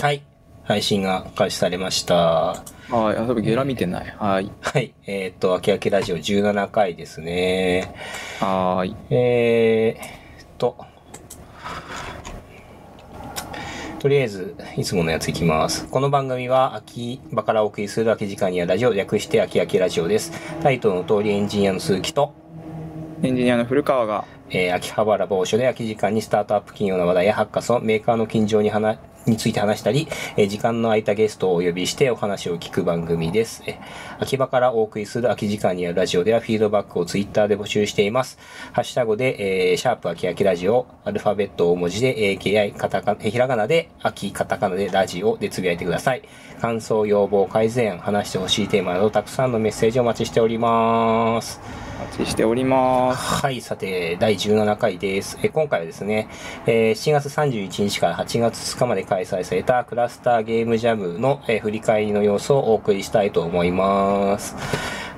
はい。配信が開始されました。はい。あ、そういえばゲラ見てない。はい。はい。えーっと、あきあきラジオ17回ですね。はーい。えーっと、とりあえず、いつものやついきます。この番組は、秋場からお送りする空き時間やラジオ、略して秋秋ラジオです。タイトルの通りエンジニアの鈴木と、エンジニアの古川が、えー秋葉原某所で空き時間にスタートアップ企業の話題やハッカソン、メーカーの近所に話、について話したり、え時間の空いたゲストをお呼びしてお話を聞く番組です。え秋葉からお送りする空き時間にあるラジオではフィードバックをツイッターで募集しています。ハッシュタグで、えーシャープ秋秋ラジオ、アルファベット大文字で AKI、カタカ、ひらがなで秋、カタカナでラジオでつぶやいてください。感想、要望、改善、話してほしいテーマなどたくさんのメッセージをお待ちしております。お待ちしております。はい、さて、第17回です。え今回はですね、えー7月31日から8月2日まで開催されたクラスターゲームジャムの、えー振り返りの様子をお送りしたいと思います。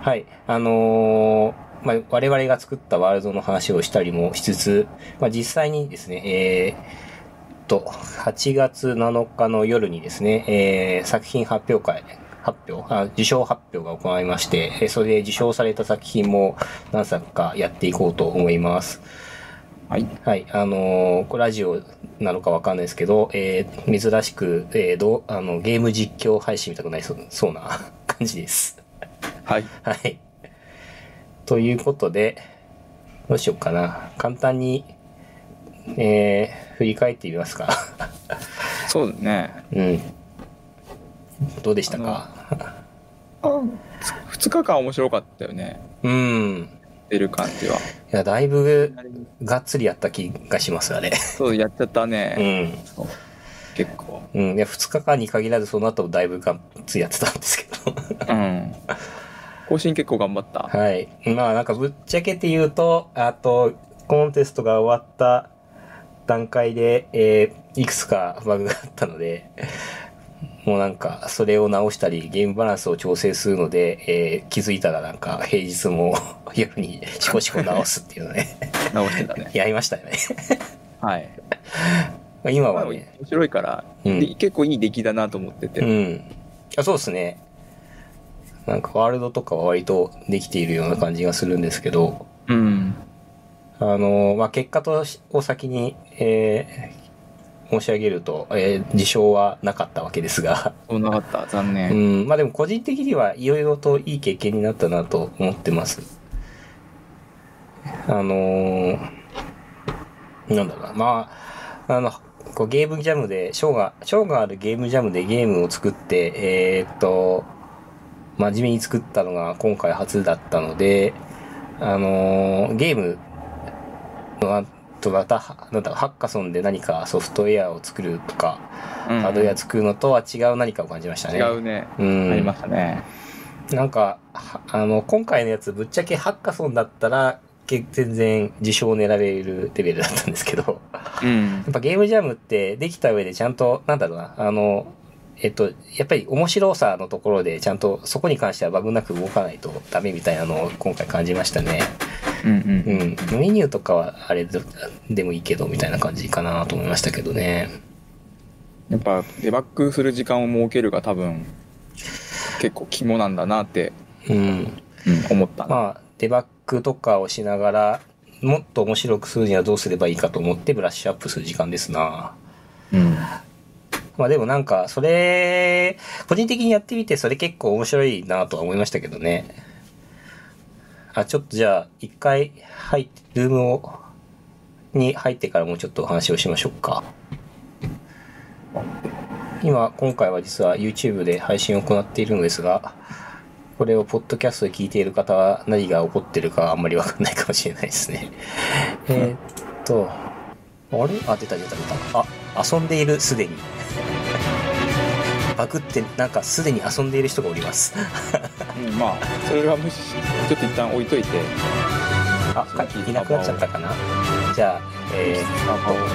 はい、あのーまあ、我々が作ったワールドの話をしたりもしつつ、まあ、実際にですね、えーと、8月7日の夜にですね、えー作品発表会、発表あ、受賞発表が行われまして、えーそれで受賞された作品も何作かやっていこうと思います。はい。はい、あのーこれラジオなのかわかんないですけど、えー珍しく、えーどうあの、ゲーム実況配信みたくなりそうそうな 感じです。はい。はい。ということで、どうしようかな。簡単に、えー振り返ってみますか。そうだね。うん。どうでしたか？2日間面白かったよね。うん。出る感じは。いや、だいぶ、がっつりやった気がします、あれ。そう、やっちゃったうね。う結構。うん。いや、2日間に限らず、その後もだいぶがっつりやってたんですけど。うん。更新結構頑張った。はい。まあなんかぶっちゃけて言うと、あと、コンテストが終わった段階で、えーいくつかバグがあったので、もうなんか、それを直したり、ゲームバランスを調整するので、えー気づいたらなんか、平日も 夜にシコシコ直すっていうのね、直してたね。やりましたよね。はい。ま あ今はね、白いから、うんで結構いい出来だなと思ってて。うん。あそうですね。なんかワールドとかは割とできているような感じがするんですけど、うん。あの、まあ、結果としを先に、えー申し上げると、えー受賞はなかったわけですが、なかった。残う念。ん、まあでも個人的にはいろいろといい経験になったなと思ってます。あのーなんだろうな、まあ、あの、こうゲームジャムで、賞が、賞があるゲームジャムでゲームを作って、えーっと、真面目に作ったのが今回初だったので、あのーゲームの、あとまた、なんだろうハッカソンで何かソフトウェアを作るとか、うんハードウェア作るのとは違う何かを感じましたね。違うね。うん。ありましたね。なんか、はあの、今回のやつ、ぶっちゃけハッカソンだったら、け全然受賞を狙えるレベルだったんですけど、うんや。っぱゲームジャムってできた上でちゃんと、なんだろうな、あの、えっと、やっぱり面白さのところでちゃんとそこに関してはバグなく動かないとダメみたいなのを今回感じましたね。うんうんうん。メニューとかはあれででもいいけどみたいな感じかなと思いましたけどね。やっぱデバッグする時間を設けるが多分結構肝なんだなって、うん。うん思ったな、まあ、デバッグとかをしながら、もっと面白くするにはどうすればいいかと思ってブラッシュアップする時間ですな。うんまあでもなんか、それ、個人的にやってみてそれ結構面白いなとは思いましたけどね。あ、ちょっとじゃあ、一回入って、ルームを、に入ってからもうちょっとお話をしましょうか。今、今回は実は YouTube で配信を行っているのですが、これをポッドキャストで聞いている方は何が起こってるかあんまりわかんないかもしれないですね。えーっと、あれ？あ、出た出た出た。あ、遊んでいる、すでに。バグって、なんかすでに遊んでいる人がおります。うんまあそれは無視しちょっと一旦置いといて。あ、かいなくなっちゃったかな。じゃあ、えー、サーバーを。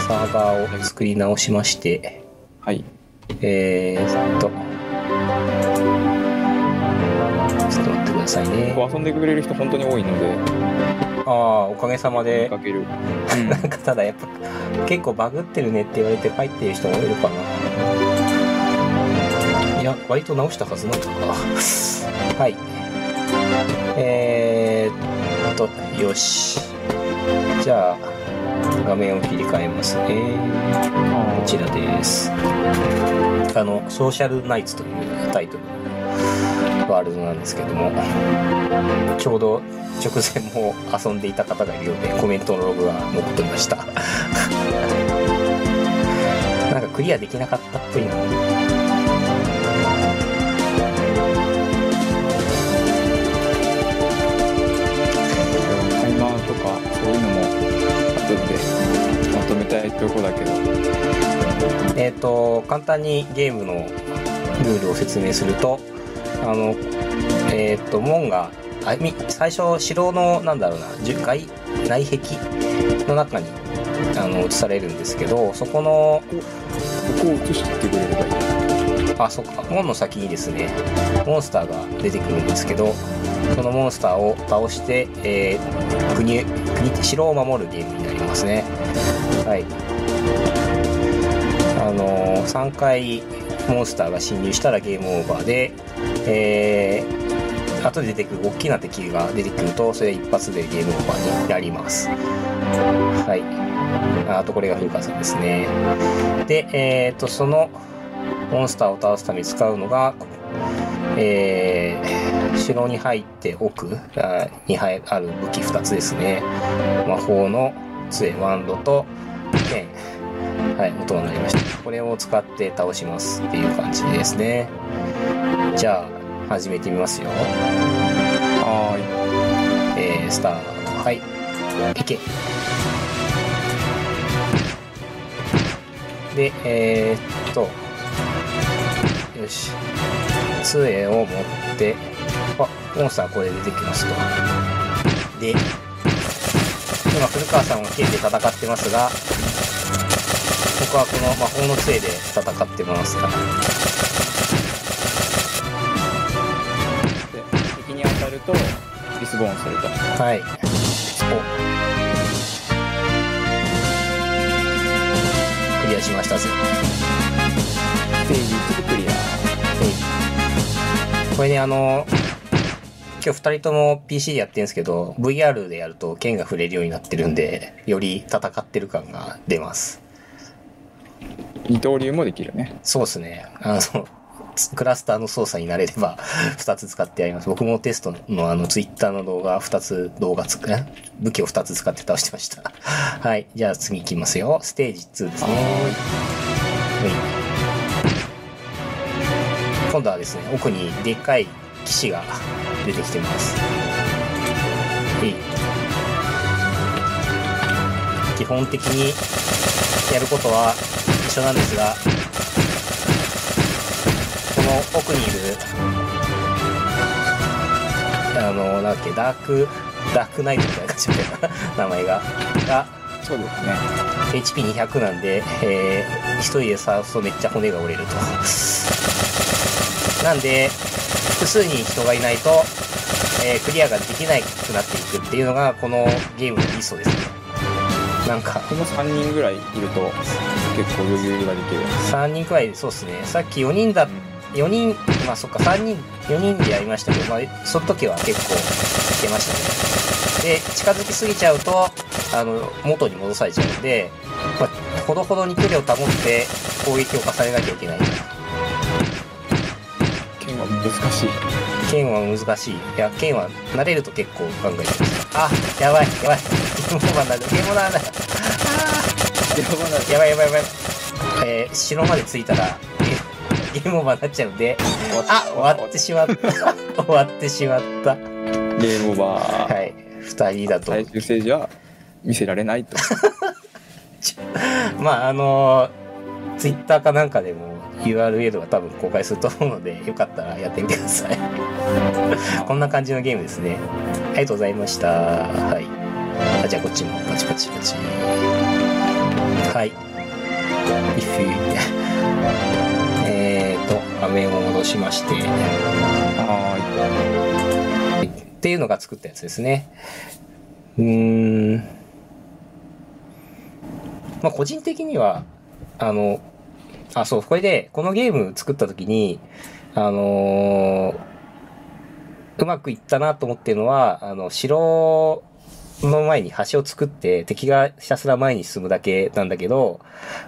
サーバーを作り直しまして、はい。えーっと、ちょっと待ってくだださいね。遊んでくれる人本当に多いので。ああ、おかげさま見で、かける、なんかただやっぱ結構バグってるねって言われて帰ってる人もいるかな。や、割と直したはずなんだな。はい。えー、っと、よし。じゃあ、画面を切り替えますね。こちらです。あの、ソーシャルナイツというタイトルのワールドなんですけども、ちょうど直前も遊んでいた方がいるようで、コメントのログが残っていました。なんかクリアできなかったっぽいな。とこだけどえっ、と、簡単にゲームのルールを説明すると、あの、えっ、と、門が、あみ最初、城の、なんだろうな、じゅ外、内壁の中に、あの、移されるんですけど、そこの、ここを映してくれればいいあ、そっか、門の先にですね、モンスターが出てくるんですけど、そのモンスターを倒して、えー国、国城を守るゲームになりますね。はい。の、3回モンスターが侵入したらゲームオーバーで、えー、後で出てくる大きな敵が出てくると、それ一発でゲームオーバーになります。はい。あとこれが古川さんですね。で、えっ、と、その、モンスターを倒すために使うのが、えー、城に入って奥に入ある武器2つですね。魔法の杖、ワンドと剣。はい、音が鳴りました。これを使って倒しますっていう感じですね。じゃあ、始めてみますよ。はえー、スタート。はい。いけ。で、えー、っと、よし。杖を持って、あ、モンスターこれで出てきますと。で、今古川さんは剣で戦ってますが、僕はこの魔法の杖で戦ってますから。で敵に当たるとリスボーンするとはい。お。クリアしましたぜ。ステージ1クリアこれね、あの、今日二人とも PC でやってるんですけど、VR でやると剣が触れるようになってるんで、より戦ってる感が出ます。二刀流もできるねそうですね。あの、クラスターの操作になれれば 2つ使ってやります。僕もテストのあの Twitter の動画2つ動画つく、武器を2つ使って倒してました。はい。じゃあ次行きますよ。ステージ2ですね。はい今度はですね、奥にでっかい騎士が出てきてます。はい基本的にやることは一緒なんですが、この奥にいる、あの、なんだっけ、ダーク、ダークナイトみたいな感じみたいな 名前が、が、そうですね HP200 なんで、えー、一人で触るとめっちゃ骨が折れると。なんで、複数に人がいないと、えークリアができなくなっていくっていうのが、このゲームのミソですね。なんか、この3人ぐらいいると結構余裕ができる3人くらいでそうですね。さっき4人だ、4人、まあそっか、3人、4人でやりましたけど、まあ、その時は結構いけましたね。で、近づきすぎちゃうと、あの、元に戻されちゃうんで、まあ、ほどほどに距離を保って攻撃を重ねなきゃいけない。剣は難しい剣は難しい。いや、剣は慣れると結構ガンガ。あ、やばい、やばい。ゲームオーバーになる。ゲームオーバーになる。やばないやばいやばいやばい。えー、城まで着いたら、ゲゲームオーバーになっちゃうんで、あ、終わってしまった。終わってしまった。ゲームオーバー、はい。二人だと。最終ステージは見せられないと まあ、あのー、ツイッターかなんかでも URL は多分公開すると思うので、よかったらやってみてください。こんな感じのゲームですね。ありがとうございました。はい。あ、じゃあこっちもパチパチパチ。はい。えーと、画面を戻しまして、はっていうのが作ったやつですね。うーん。まあ個人的には、あの、あ、そう、これで、このゲーム作った時に、あのーうまくいったなと思ってるのは、あの、城の前に橋を作って、敵がひたすら前に進むだけなんだけど、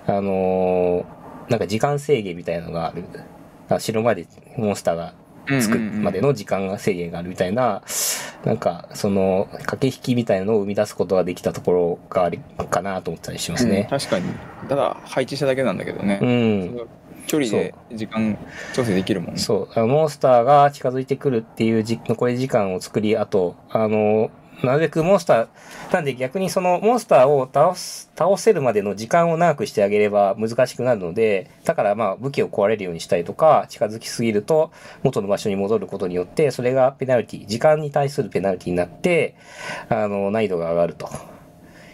あのーなんか時間制限みたいなのがある。あ城までモンスターが作るまでの時間が制限があるみたいな、なんか、その、駆け引きみたいなのを生み出すことができたところがあるかなと思ったりしますうんね。確かにただ配置しただけなんだけどね、うん。距離で時間調整できるもんねそう。モンスターが近づいてくるっていうじ残り時間を作り、あと、あの、なるべくモンスター、なんで逆にそのモンスターを倒す、倒せるまでの時間を長くしてあげれば難しくなるので、だからまあ武器を壊れるようにしたりとか、近づきすぎると元の場所に戻ることによって、それがペナルティ、時間に対するペナルティになって、あの、難易度が上がると。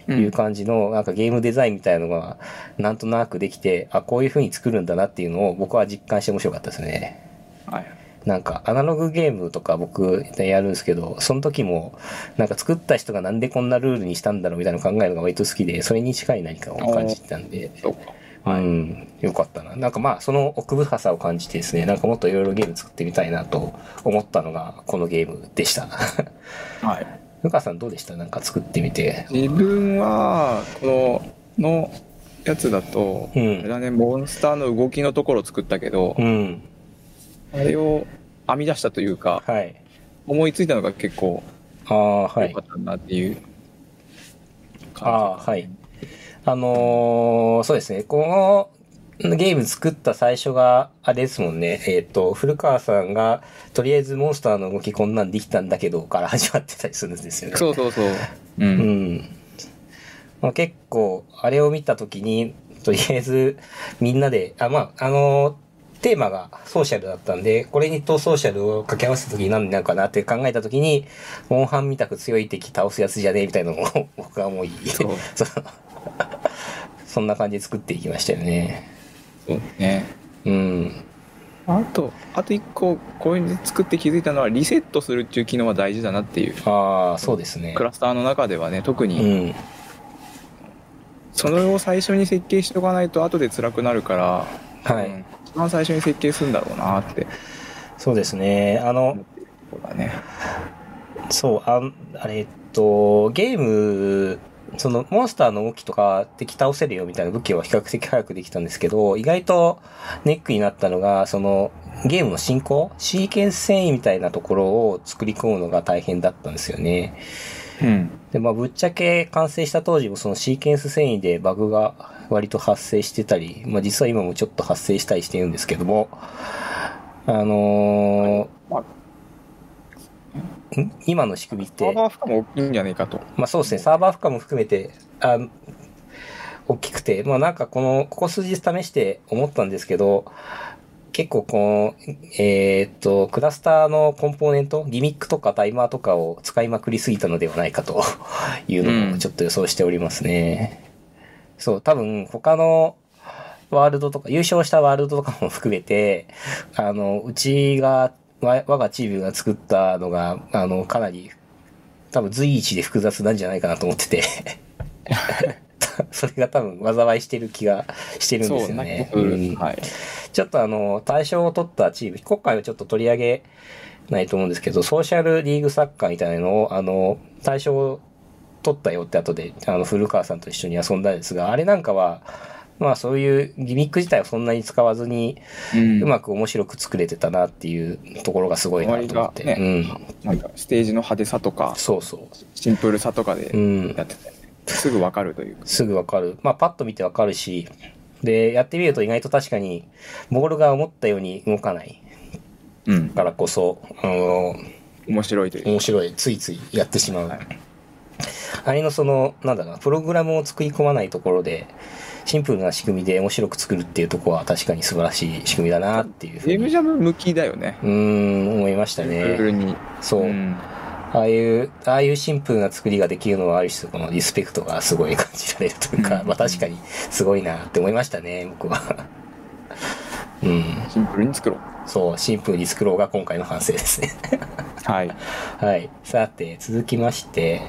いう感じの、なんかゲームデザインみたいなのが、なんとなくできて、あ、こういう風に作るんだなっていうのを僕は実感して面白かったですね。はいなんか、アナログゲームとか僕やるんですけど、その時も、なんか作った人がなんでこんなルールにしたんだろうみたいな考えるのが割と好きで、それに近い何かを感じてたんで、はいうん、よかったな。なんかまあ、その奥深さを感じてですね、なんかもっといろいろゲーム作ってみたいなと思ったのが、このゲームでした。はいルカさんどうでした？なんか作ってみて。自分はこののやつだと、うんあれだねモンスターの動きのところを作ったけど、うん。あれを編み出したというかはい。思いついたのが結構ああ、はい良か。ったなっていう感じ、ああ、はい。あのーそうですね。このゲーム作った最初が、あれですもんね。えっ、と、古川さんが、とりあえずモンスターの動きこんなんできたんだけど、から始まってたりするんですよね。そうそうそうう、うんん。まあ、結構、あれを見たときに、とりあえず、みんなで、あ、まあ、あのーテーマがソーシャルだったんで、これにとソーシャルを掛け合わせたときに何になるかなって考えたときに、モンハンみたく強い敵倒すやつじゃねえみたいなのを 僕は思い、そう そう そんな感じで作っていきましたよね。そうねうん。あとあと一個こういうの作って気づいたのはリセットするっていう機能は大事だなっていうああ、そうですねク。ラスターの中ではね特うにん。それを最初に設計しておかないと後で辛くなるから、はいうん一番最初に設計するんだろうなってそうですね。あのそう、あんあれ、えっと、ゲーム、その、モンスターの動きとか敵倒せるよみたいな武器は比較的早くできたんですけど、意外とネックになったのが、その、ゲームの進行シーケンス繊維みたいなところを作り込むのが大変だったんですよね。うん。で、まあ、ぶっちゃけ完成した当時もそのシーケンス繊維でバグが割と発生してたり、まあ、実は今もちょっと発生したりしてるんですけども、あのまあーん今の仕組みって、サーバー負荷も大きいんじゃないかと。まあそうですね、サーバー負荷も含めて、あ大きくて、まあなんかこの、ここ数日試して思ったんですけど、結構この、えーっと、クラスターのコンポーネント、ギミックとかタイマーとかを使いまくりすぎたのではないかと いうのうんもちょっと予想しておりますね。そう、多分他のワールドとか、優勝したワールドとかも含めて、あの、うちが、わ我がチームが作ったのが、あの、かなり多分随一で複雑なんじゃないかなと思ってて それが多分災いしてる気がしてるんですよね。そううんはいちょっとあの、対象を取ったチーム、今回はちょっと取り上げないと思うんですけど、ソーシャルリーグサッカーみたいなのを、あの、対象を取ったよって後で、あの、古川さんと一緒に遊んだんですが、あれなんかは、まあそういうギミック自体はそんなに使わずに、うんうまく面白く作れてたなっていうところがすごいなと思って。終わりうん。なんかステージの派手さとかそうそう。シンプルさとかでうんやってて、すぐわかるというか。すぐわかる。まあ、パッと見てわかるし、で、やってみると意外と確かに、ボールが思ったように動かない。うん。からこそ、あの、面白いという面白い、ついついやってしまう。はい。あれのその、なんだろうな、プログラムを作り込まないところで、シンプルな仕組みで面白く作るっていうところは確かに素晴らしい仕組みだなっていうふうに、ゲームジャム向きだよね。うーん、思いましたね。に。そう。んああいう、ああいうシンプルな作りができるのはある種、このリスペクトがすごい感じられるというか、うんまあ確かにすごいなって思いましたね、僕は。うん。シンプルに作ろうそう、シンプルに作ろうが今回の反省ですね。はい はい。さて、続きまして、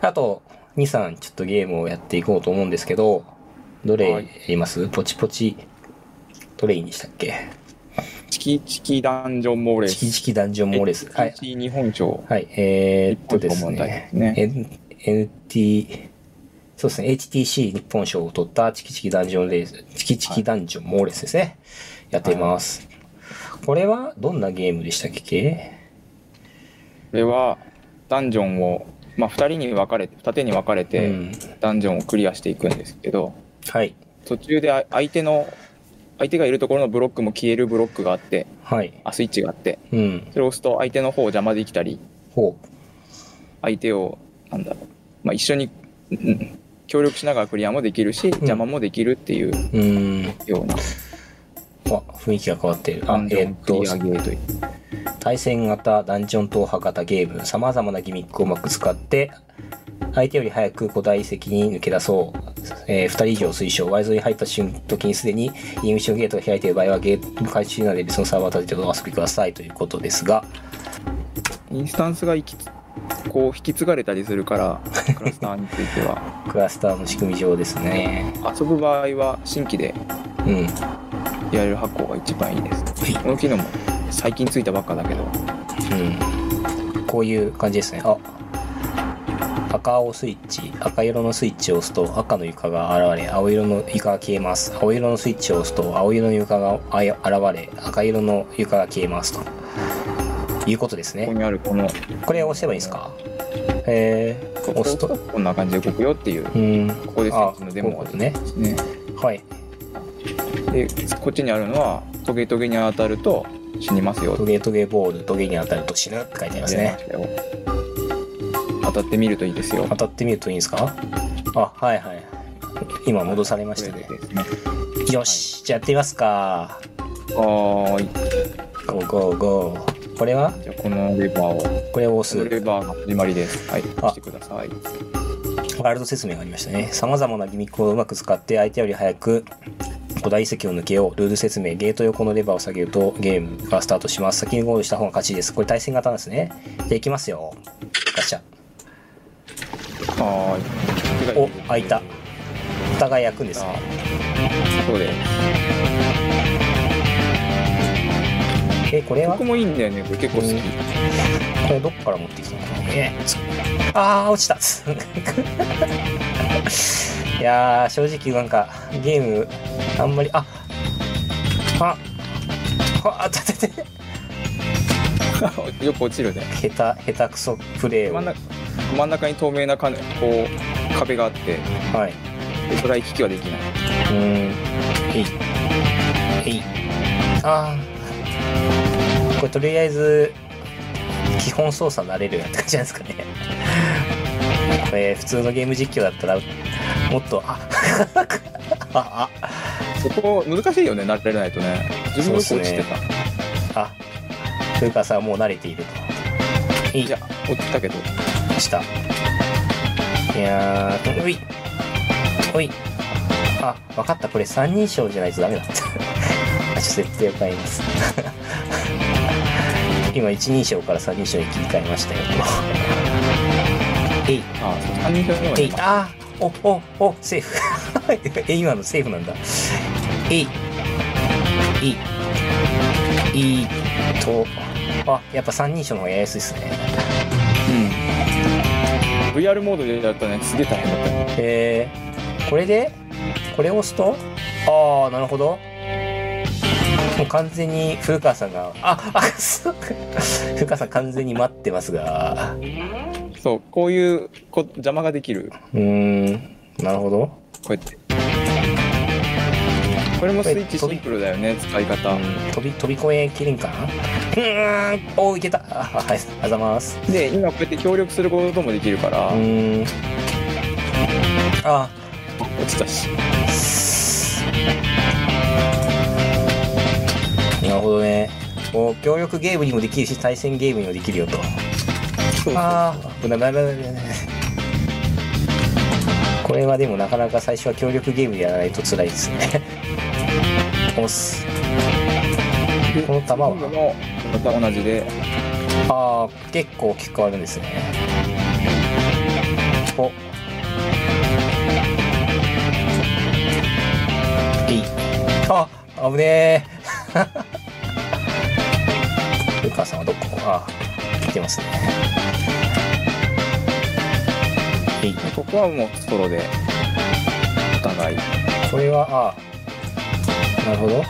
あと、2、3ちょっとゲームをやっていこうと思うんですけど、どれやはいります、ポチポチ、どれいいんでしたっけ？チキチキダンジョンモーレスチキチキダンジョンモーレス。はい。日本賞はい。えー、っとですねね NT、そうですね、HTC 日本賞を取ったチキチキダンジョンレース、チキチキダンジョンモーレスですね。やっています。これはどんなゲームでしたっけ？これはダンジョンを、まあ、2人に分かれて二手に分かれて、うんダンジョンをクリアしていくんですけどはい。途中であ相手の相手がいるところのブロックも消えるブロックがあってはい。あスイッチがあってうん。それを押すと相手の方を邪魔できたりほ相手をなんだろう、まあ、一緒に、うん協力しながらクリアもできるし邪魔もできるっていうう。うん。ようなあ、雰囲気が変わってる。あえーっと対戦型ダンジョン踏破型ゲーム、様々なギミックをうまく使って、相手より早く古代遺跡に抜け出そう。えー、2人以上推奨。ワイズに入った瞬時にすでに入り口のゲートが開いている場合は、ゲート開始なので別のサーバーを立ててお遊びくださいということですが、インスタンスが引きつこう引き継がれたりするからクラスターについては クラスターの仕組み上ですね。遊ぶ場合は新規でうん。やれる発行が一番いいですこの機能も最近ついたばっかだけどうん。こういう感じですね。あ、赤青スイッチ、赤色のスイッチを押すと赤の床が現れ、青色の床が消えます。青色のスイッチを押すと青色の床が現れ、赤色の床が消えますと。いうことですここね。にあるこのこれ押せばいいんですか？えー、押すと。こんな感じで動くよっていううん。ここであ、設置のデモがいうことね。ねはい。でこっちにあるのはトゲトゲに当たると死にますよトゲトゲボール、トゲに当たると死ぬって書いてありますね。当たってみるといいですよ当たってみるといいんですか？あ、はいはい。今戻されましたねねよし、じゃあやってみますか。はーいゴーゴーゴー。これは？じゃあこのレバーをこれを押す。レバーが始まりですはい押してくださいワールド説明がありましたね。様々なギミックをうまく使って相手より早く古代遺跡を抜けよう。ルール説明。ゲート横のレバーを下げるとゲームがスタートします。先にゴールした方が勝ちです。これ対戦型なんですね。じゃあいきますよ。ガチャ。はーい。お、開いた。蓋が焼くんですね。そうですえ、これは？曲もいいんだよね。これ結構好き、うん。これどっから持ってきたのかなえつあー落ちた。いやー正直なんかゲームあんまりああああたてて よく落ちるね。下手下手くそプレーを。真ん中真ん中に透明なかこう壁があって。はい。でそれは行き来はできない。うーん。えい。えい。あー。これとりあえず基本操作慣れるよって感じなんですかね。これ普通のゲーム実況だったらもっとあ ああそこ難しいよね慣れないとね。自分もよく落ちてた、あ古川さんはもう慣れていると。いいいや落ちたけど。した。いやーうい。おい。あ分かった。これ三人称じゃないとダメだった。あちょっと設定を変えます。今一人称から三人称に切り替えましたよ。えい。あそう3人称のえい。あーおおおセーフ。え今のセーフなんだ。えいい。い。いとあやっぱ三人称の方がやりやすいですね。うん。VR モードでやったらねすげえ大変だった。よえー、これでこれを押すとああなるほど。もう完全に古川さんがああそう。か 古川さん完全に待ってますが。そうこういうこ邪魔ができる。うーんなるほど。こうやってこれもスイッチシンプルだよね使い方。うん飛び飛び越えきれんかな？うーんおーいけた。あ はいありがとうございます。で今こうやって協力することもできるから。うーん。あ落ちたし。なるほどね。こう協力ゲームにもできるし対戦ゲームにもできるよと。ああ危なななない。これはでもなかなか最初は協力ゲームでやらないと辛いですね押す。でこの弾は？また同じで。ああ結構大きく変わるんですね。お。えい。あ危ねえ。ルカさんはどこ？あ来てますね。ここはもうソロでお互い。これはあなるほど。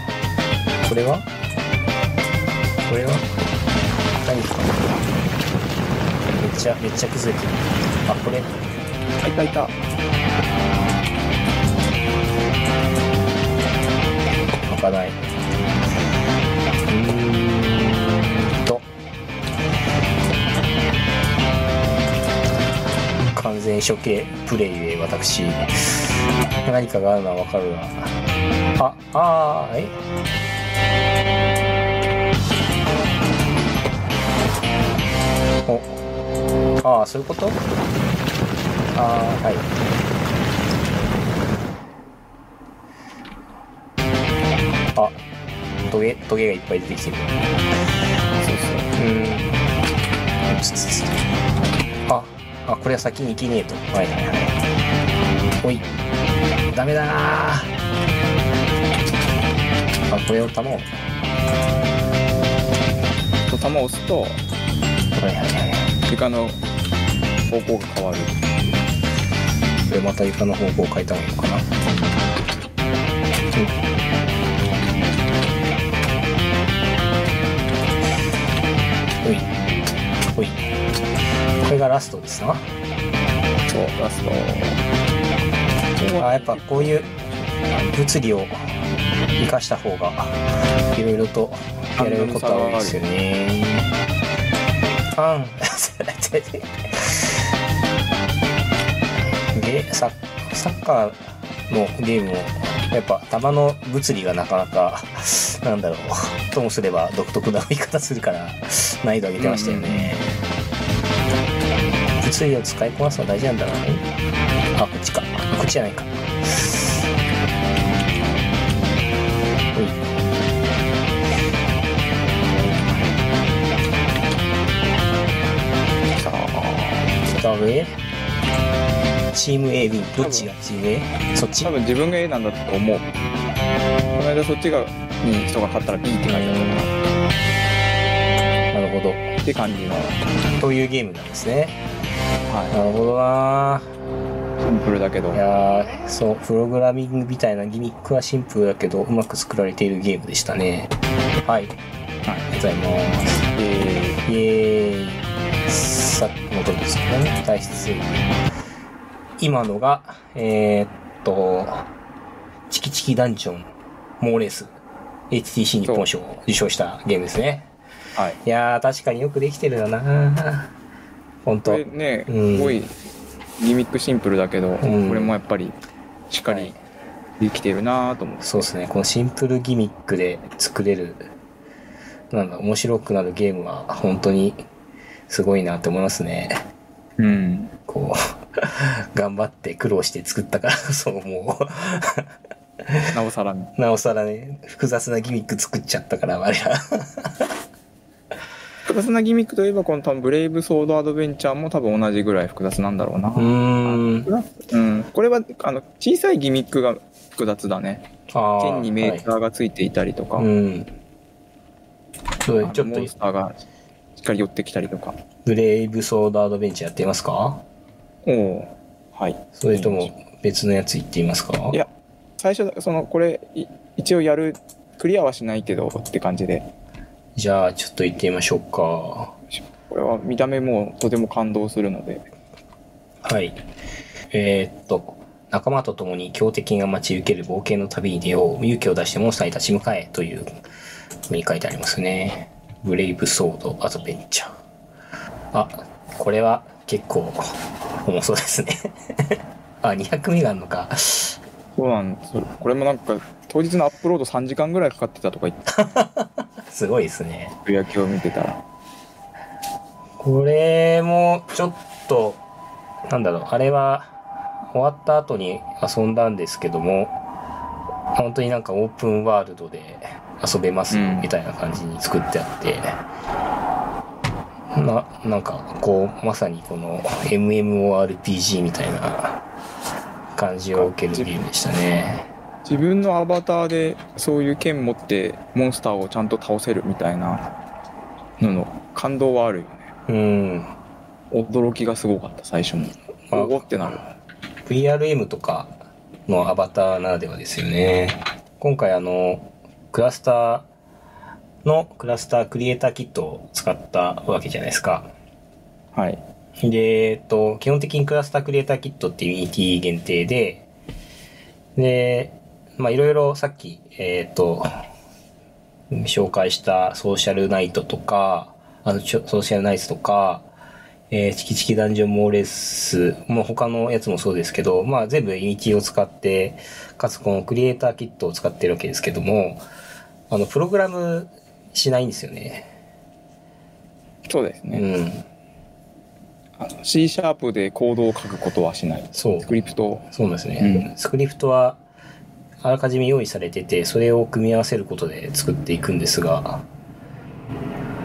これは？これは？何？かめっちゃめっちゃ崩れてる。あこれ。あいたいた。開かない。うーんと。完全処刑プレイで私何かがあるのはわかるがああーえおああそういうこと？ああはい。あトゲトゲがいっぱい出てきてる。そうそう。うん。つつつああこれは先に行けねえと。はいはいはい。おい。ダメだなあこれを弾をはいと弾を押すとはいはい。床の方向が変わるこれまた床の方向を変えた方がいいのかな。うん。おい。おい。これがラストですな。そうラスト。あやっぱこういう物理を生かした方がいろいろとやれることは多いですよね。あん ゲササッカーのゲームもやっぱ球の物理がなかなかなんだろうともすれば独特な言い方するから難易度上げてましたよね。物理を使いこなすのは大事なんだろうね。あ、こっちか。こっちじゃないか。あダメチーム A、B、どっちがチーム A? そっち？多分自分が A なんだと思うこの間そっちがに人が勝ったら B って書いてあったかなるほど。らって感じのというゲームなんですね。はなるほどないシンプルだけどいやーそう、プログラミングみたいなギミックはシンプルだけど、うまく作られているゲームでしたね。はい。ありがとうございます。えイエーイ。さっき戻るんですけどね。体質。今のが、えー、っと、チキチキダンジョン、モーレース、HTC 日本賞を受賞したゲームですね。ーはいいやー、確かによくできてるよなほんことと。れねうんすごいギミックシンプルだけどこんれもやっぱりしっかりできてるなと思ってそうですね。このシンプルギミックで作れる、なんだ、面白くなるゲームは本当にすごいなって思いますね。うんこう、頑張って苦労して作ったからこ そ、もなおさらう、なおさらね、複雑なギミック作っちゃったから、あれら。複雑なギミックといえばこの多分ブレイブソードアドベンチャーも多分同じぐらい複雑なんだろうなうーん。うん、これはあの小さいギミックが複雑だねあー剣にメーターがついていたりとか、はいうん。ちょっとモン、スターがしっかり寄ってきたりとかブレイブソードアドベンチャーやってみますか？おおはいそれとも別のやつ行ってみますか？いや最初そのこれい一応やるクリアはしないけどって感じでじゃあ、ちょっと行ってみましょうか。これは見た目もとても感動するのではい。えーっと、仲間と共に強敵が待ち受ける冒険の旅に出よう。勇気を出してモンスターに立ち向かえというふうに書いてありますね。ブレイブソードアドベンチャー。あ、これは結構重そうですね。あ、200メガあるのか。そうなんですこれもなんか当日のアップロード3時間ぐらいかかってたとか言って すごいですね。る野球を見てたらこれもちょっと、なんだろう、あれは終わった後に遊んだんですけども、本当になんかオープンワールドで、遊べますうん。みたいな感じに作ってあって、ななんかこうまさにこの MMORPG みたいな感じを受けるゲームでしたね。自分のアバターでそういう剣持ってモンスターをちゃんと倒せるみたいなのの感動はあるよね。うん。驚きがすごかった最初もまあおおってなる。VRM とかのアバターならではですよね。今回あのクラスターのクラスタークリエイターキットを使ったわけじゃないですか。はい。で、えっと、基本的にクラスタークリエイターキットっていう Unity 限定で、で、まあいろいろさっき、えっと、紹介したソーシャルナイトとか、あの、ソーシャルナイツとか、えーチキチキダンジョンモーレス、もう他のやつもそうですけど、まあ全部 Unity を使って、かつこのクリエイターキットを使ってるわけですけども、あの、プログラムしないんですよね。そうですね、うん。あの C シャープでコードを書くことはしないそうス。クリプトをそうですね、スクリプトはあらかじめ用意されててそれを組み合わせることで作っていくんですが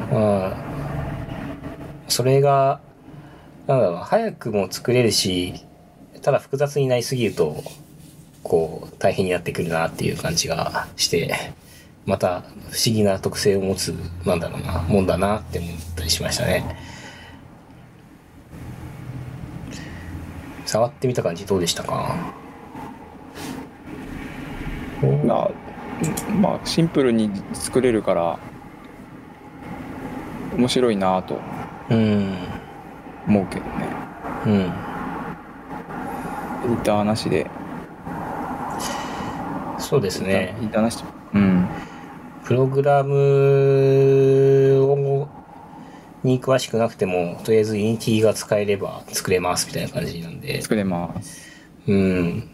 まあそれがなんだろう早くも作れるしただ複雑になりすぎるとこう大変になってくるなっていう感じがしてまた不思議な特性を持つなんだろうなもんだなって思ったりしましたね。触ってみた感じどうでしたか？まあまあシンプルに作れるから面白いなと。うん思うけどね。うん。エディターなしで。そうですね。エディターなしうん。プログラムをに詳しくなくてもとりあえず Unity が使えれば作れますみたいな感じなんで。作れます。うん。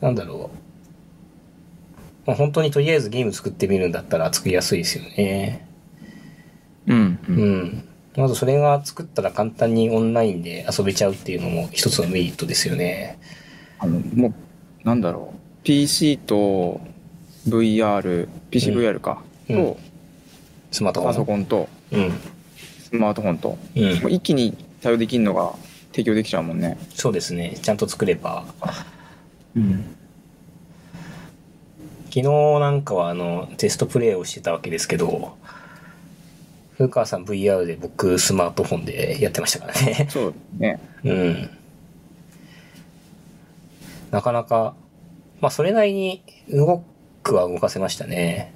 なんだろう、まあ、本当にとりあえずゲーム作ってみるんだったら作りやすいですよね。うん、う、うんんまずそれが作ったら簡単にオンラインで遊べちゃうっていうのも一つのメリットですよね。あのもうなんだろう。PC と VRPCVR か、うん。とスマートフォン。パソコンとうん。スマートフォンと。うん。もう一気に対応できるのが提供できちゃうもんね。そうですね。ちゃんと作れば。うん。昨日なんかはあのテストプレイをしてたわけですけど古川さん VR で僕スマートフォンでやってましたからね。そうね。うん。なかなかまあそれなりに動くは動かせましたね。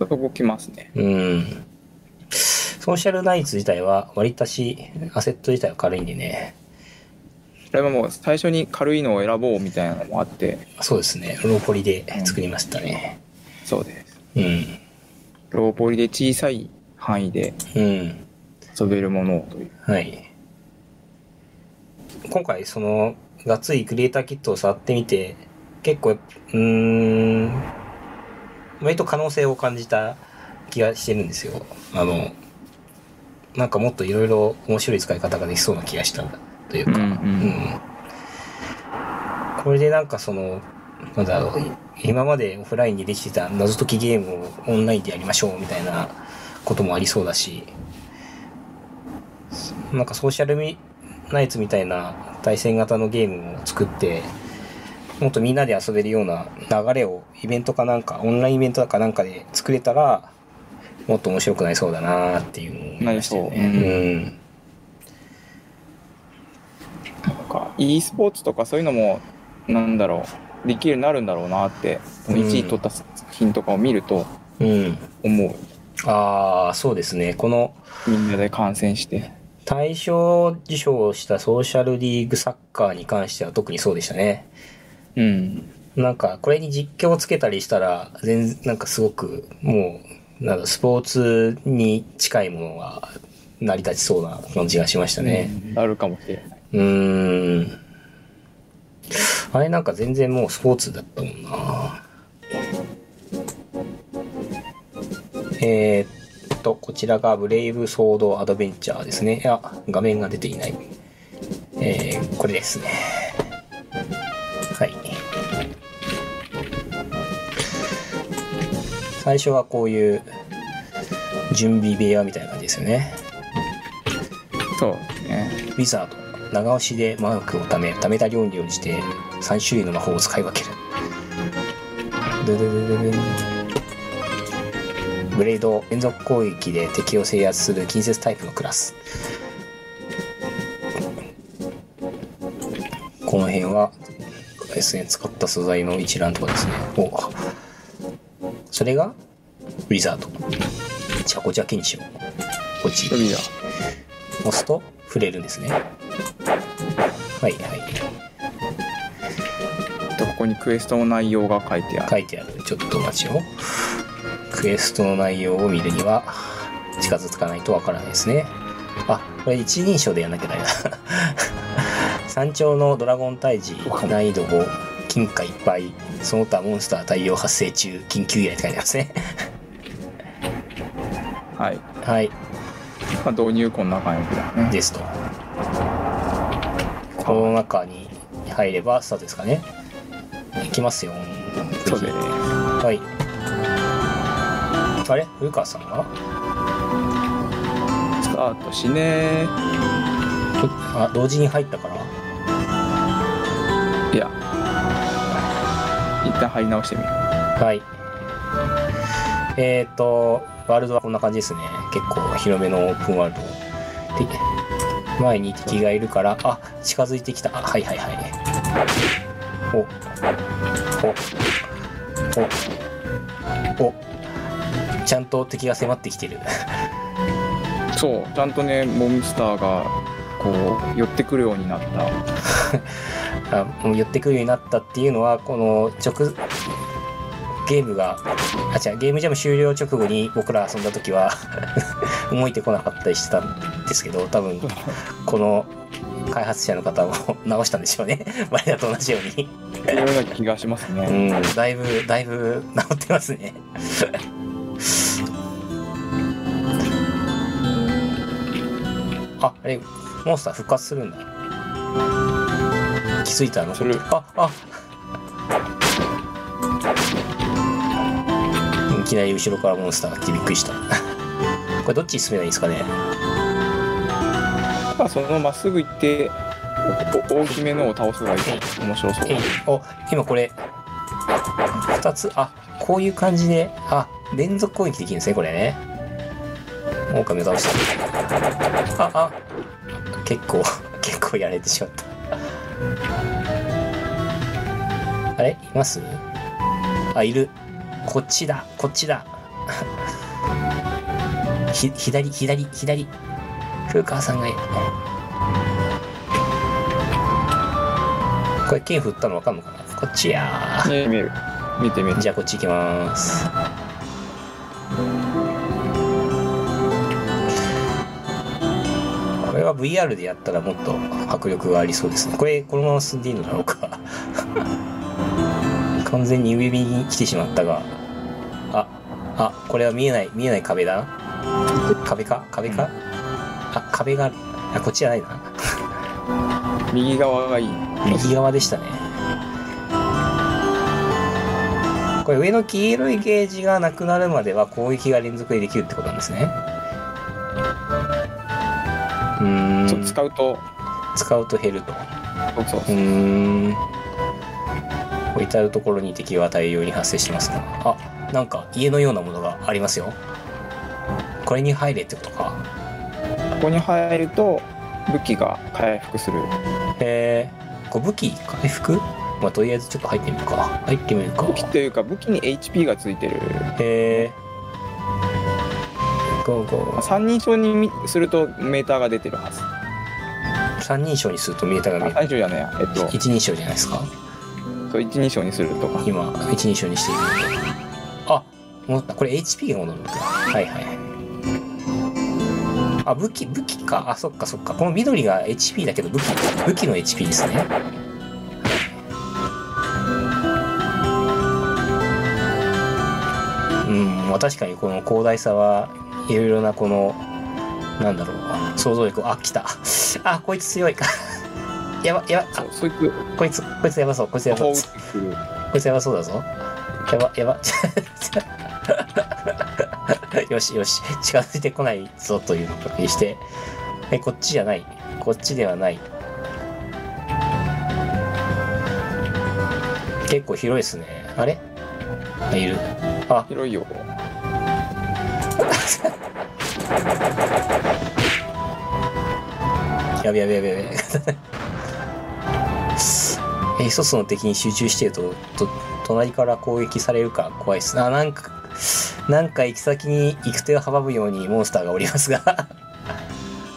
動きますね。うん。ソーシャルナイツ自体は割かしアセット自体は軽いんでね。これはもう最初に軽いのを選ぼうみたいなのもあって。そうですね。ローポリで作りましたね。そうです。うんローポリで小さい範囲でうん遊べるものをという。はい。今回、その、がっつりクリエイターキットを触ってみて、結構、うーん、割と可能性を感じた気がしてるんですよ。あの、なんかもっといろいろ面白い使い方ができそうな気がしたというか、うんうん。うん。これでなんかその、なんだろう、今までオフラインでできてた謎解きゲームをオンラインでやりましょうみたいなこともありそうだし、なんかソーシャルミナイツみたいな対戦型のゲームを作って、もっとみんなで遊べるような流れをイベントかなんか、オンラインイベントかなんかで作れたら、もっと面白くなりそうだなっていうのを思いましたよなりそう。ね。なんか e スポーツとかそういうのもなんだろうできるようになるんだろうなってうん1位取った作品とかを見るとうん。うん。思うああ、そうですね。このみんなで観戦して大賞受賞をしたソーシャルリーグサッカーに関しては特にそうでしたね。うんなんか、これに実況をつけたりしたら、全然、なんかすごく、もう、なんだ、スポーツに近いものが成り立ちそうな感じがしましたね。なるかもしれないうーん。あれなんか全然もうスポーツだったもんな。えーっと、こちらがブレイブソードアドベンチャーですね。いや、画面が出ていない。えー、これですね。はい。最初はこういう準備部屋みたいな感じですよねそうねウィザード長押しで魔力をためためた量に応じて3種類の魔法を使い分ける。ドゥドゥドゥドゥドゥブレード連続攻撃で敵を制圧する近接タイプのクラス。この辺はですね使った素材の一覧とかですね。おそれがウィザード。じゃあこっちだけにしようこっち。押すと触れるんですね。はいはいここにクエストの内容が書いてある。書いてある。ちょっとお待ちをクエストの内容を見るには近づかないとわからないですね。あこれ一人称でやんなきゃダメだ。山頂のドラゴン退治難易度5金貨いっぱいその他モンスター大量発生中緊急依頼って書いてありますね。はい、はい。まあ、導入こんな感じだね。ですと。この中に入ればスタートですかね。いきますよ。そうではい。あれ？古川さんはスタートしね。あ同時に入ったから？いや。一旦入り直してみるはい。えっ、ー、とワールドはこんな感じですね。結構広めのオープンワールド。で前に敵がいるからあ近づいてきた。あはいはいはい。おおおちゃんと敵が迫ってきてるそうちゃんとねモンスターがこう寄ってくるようになったあもう寄ってくるようになったっていうのはこの直ゲームがあ違うゲームジャム終了直後に僕ら遊んだ時は動いてこなかったりしてたんですけど多分この開発者の方も 直したんでしょうね。我らと同じように。そのような気がしますね、うん。だいぶだいぶ 直ってますね。ああれモンスター復活するんだ。気づいたの？するああ。いきなり後ろからモンスターが来てびっくりした。これどっちに進めばいいですかね？まあそのまっすぐ行って大きめのを倒す方がいい。面白そう。えいお今これ2つあこういう感じであ連続攻撃できるんですねこれね。狼を倒した。ああ結構 結構やれてしまった。あれいます？あいる。こっちだこっちだ。ひ左左左。古川さん。がこれ剣振ったの分かんのかな？こっちや。ね見る。見てみる。じゃあこっち行きます。これは VR でやったらもっと迫力がありそうですね。これこのまま進んでいいのだろうか。完全に上に来てしまったが。ああこれは見えない見えない壁だな。壁か？壁か、あ壁がある。あこっちじゃないな。右側がいい。右側でしたね。これ上の黄色いゲージがなくなるまでは攻撃が連続でできるってことなんですね。うーん。そう。使うと。使うと減ると。そうそうう。ーん。至る所に敵が大量に発生してますがあなんか家のようなものがありますよ。これに入れってことかここに入ると武器が回復する。へえこれ武器回復？まあとりあえずちょっと入ってみるか。入ってみるか。武器というか武器に HP がついてる。へえゴーゴー。三人称にするとメーターが出てるはず。三人称にすると見えたが見えあ三人称じゃないや。えっと。一人称じゃないですか？そう一人称にすると。か今一人称にしている。あ戻った。これ HP が戻るのか。はいはいはいあ武器武器か。あそっかそっか。この緑が HP だけど武器武器の HP ですね。うんまあ確かにこの広大さはいろいろなこのなんだろう。想像力。あ来た。あこいつ強いか。やばやば。あそいつ。こいつこいつやばそうこいつやばそう。こいつやばそうだぞ。やば、やば。よ しよし、近づいてこないぞというのを確認して。え、こっちじゃない。こっちではない。結構広いですね。あれ？あ、いる。あ、広いよ やべやべやべやべ。え、一つの敵に集中してると、と、隣から攻撃されるか怖いっす。あ、なんか、なんか行き先に行く手を阻むようにモンスターがおりますが。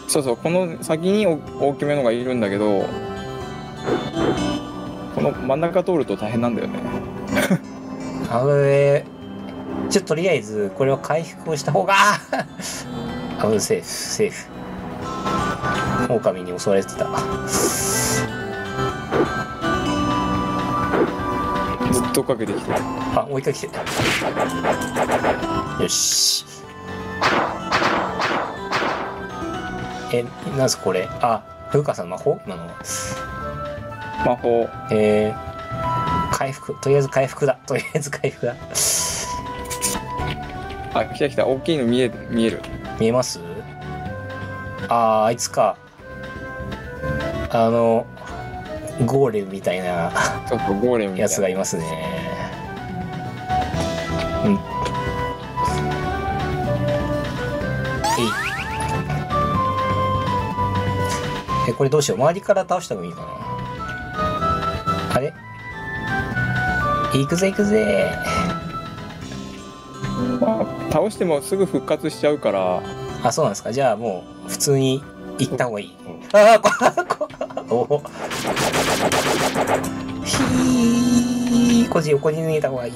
そうそうこの先にお大きめのがいるんだけどこの真ん中通ると大変なんだよねあれ、ちょっととりあえず、これは回復をした方が、あ、うん、セーフ、セーフ。狼に襲われてた。ずっと追っかけてきてあ、追いかけて。よし。え、なんすこれ？あ、風花さん魔法？なの魔法えー、回復。とりあえず回復だ。とりあえず回復だ。あ来た来た大きいの見え見える見えます？あー、あいつか。あの、ゴーレムみたいなちょっとゴーレムみたいなやつがいますね。え、これどうしよう。周りから倒した方がいいかな。あれ？行くぜ行くぜまあ倒してもすぐ復活しちゃうからあ、そうなんですか。じゃあもう、普通に行った方がいい。うんああ、こ、こ、おお。ひー、こっち横に抜いた方がいい。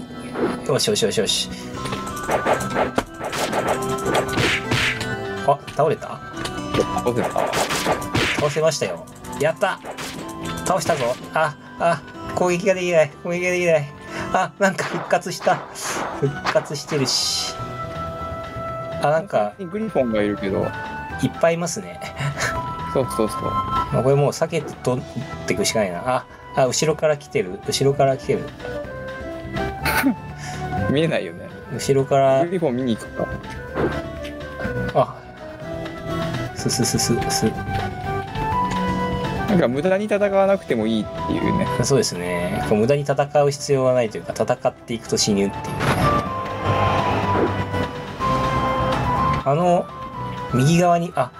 よしよしよしよし。あ、倒れた？倒せた倒せましたよ。やった倒したぞ。あ、あ、攻撃ができない。攻撃ができない。あ、なんか復活した。復活してるし。あ、なんか、グリフォンがいるけどいっぱいいますね。そうそうそうまあ、これもう避けて取っていくしかないな。あ、あ、後ろから来てる。後ろから来てる。見えないよね後ろからグ、リフォン見に行くかあ、すすすすす。なんか無駄に戦わなくてもいいっていうねそうですね。無駄に戦う必要はないというか、戦っていくと死ぬっていうね。あの、右側に、あ、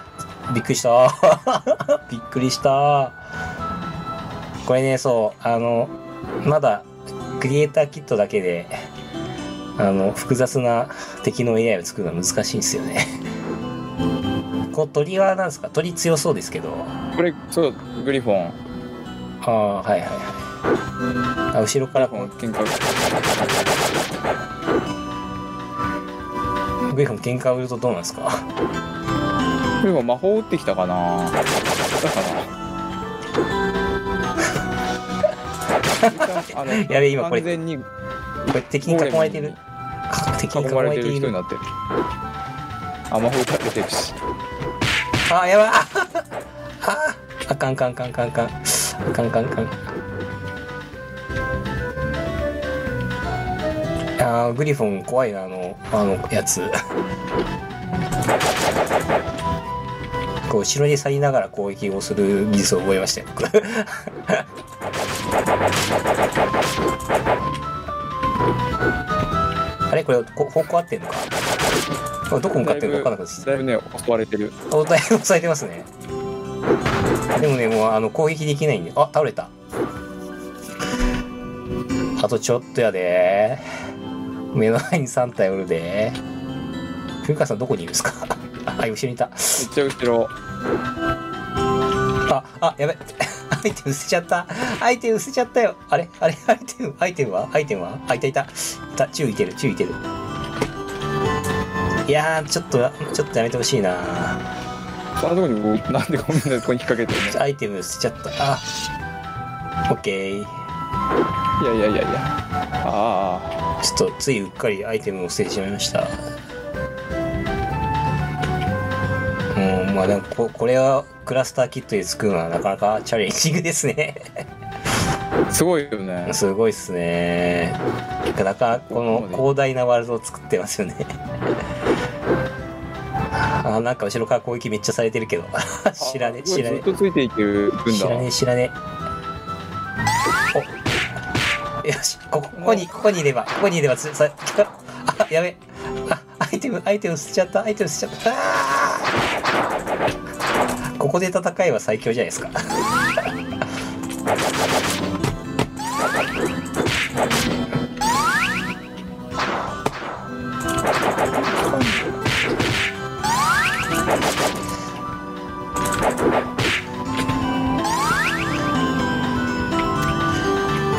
びっくりした。びっくりした。これね、そう、あの、まだ、クリエイターキットだけで、あの、複雑な敵の AI を作るのは難しいんですよね。こう鳥はなんですか？鳥強そうですけど。これそうグリフォン。ああ、はいはいはい。あ、後ろからこう、喧嘩グリフォン喧嘩を売るとどうなんですか？グリフォン魔法打ってきたかな？だかな あのやべ今これ。完全に。これ敵に囲まれてる。敵に囲囲まれてる。る人になってる。あ魔法打たれてるし。あ、やばい。かんかんかんかんかん。あかんかんかん。あーグリフォン怖いな、あの、あのやつ。こう、後ろに去りながら攻撃をする技術を覚えましたよ、僕。あれ？これ、こ方向合ってんのか？どこ向かってるか分からなくなってだいぶね襲われてるおだいぶ押さえてますね。でもね、もうあの攻撃できないんで。あ、倒れた。あとちょっとやで。目の前に3体おるで。風花さんどこにいるんですか？あ、後ろにいた。めっちゃ後ろあ、あ、やべ。アイテム捨てちゃった。アイテム捨てちゃったよ。あれ？あれ？アイテム、アイテムは？アイテムは？あ、いたいた。いた、注意いてる、注意いてる。いやー、ちょっと、ちょっとやめてほしいなそんなとこになんでこんなとこに引っ掛けてるアイテム捨てちゃった。あ、オッケー。のいやいやいやいやあちょっとついうっかりアイテムを捨ててしまいました。うん、まあでもここれはクラスターキットで作るのはなかなかチャレンジングですね。あすごいよねすごいっすね。なかなかこの広大なワールドを作ってますよね。あなんか後ろから攻撃めっちゃされてるけど。知らねえ知らねずっとついていけるだ。知らねえ知らねえ。およしここにここにいればここにいればつさあやべあアイテムアイテム捨てちゃった。アイテム捨てちゃった。ここで戦えば最強じゃないですか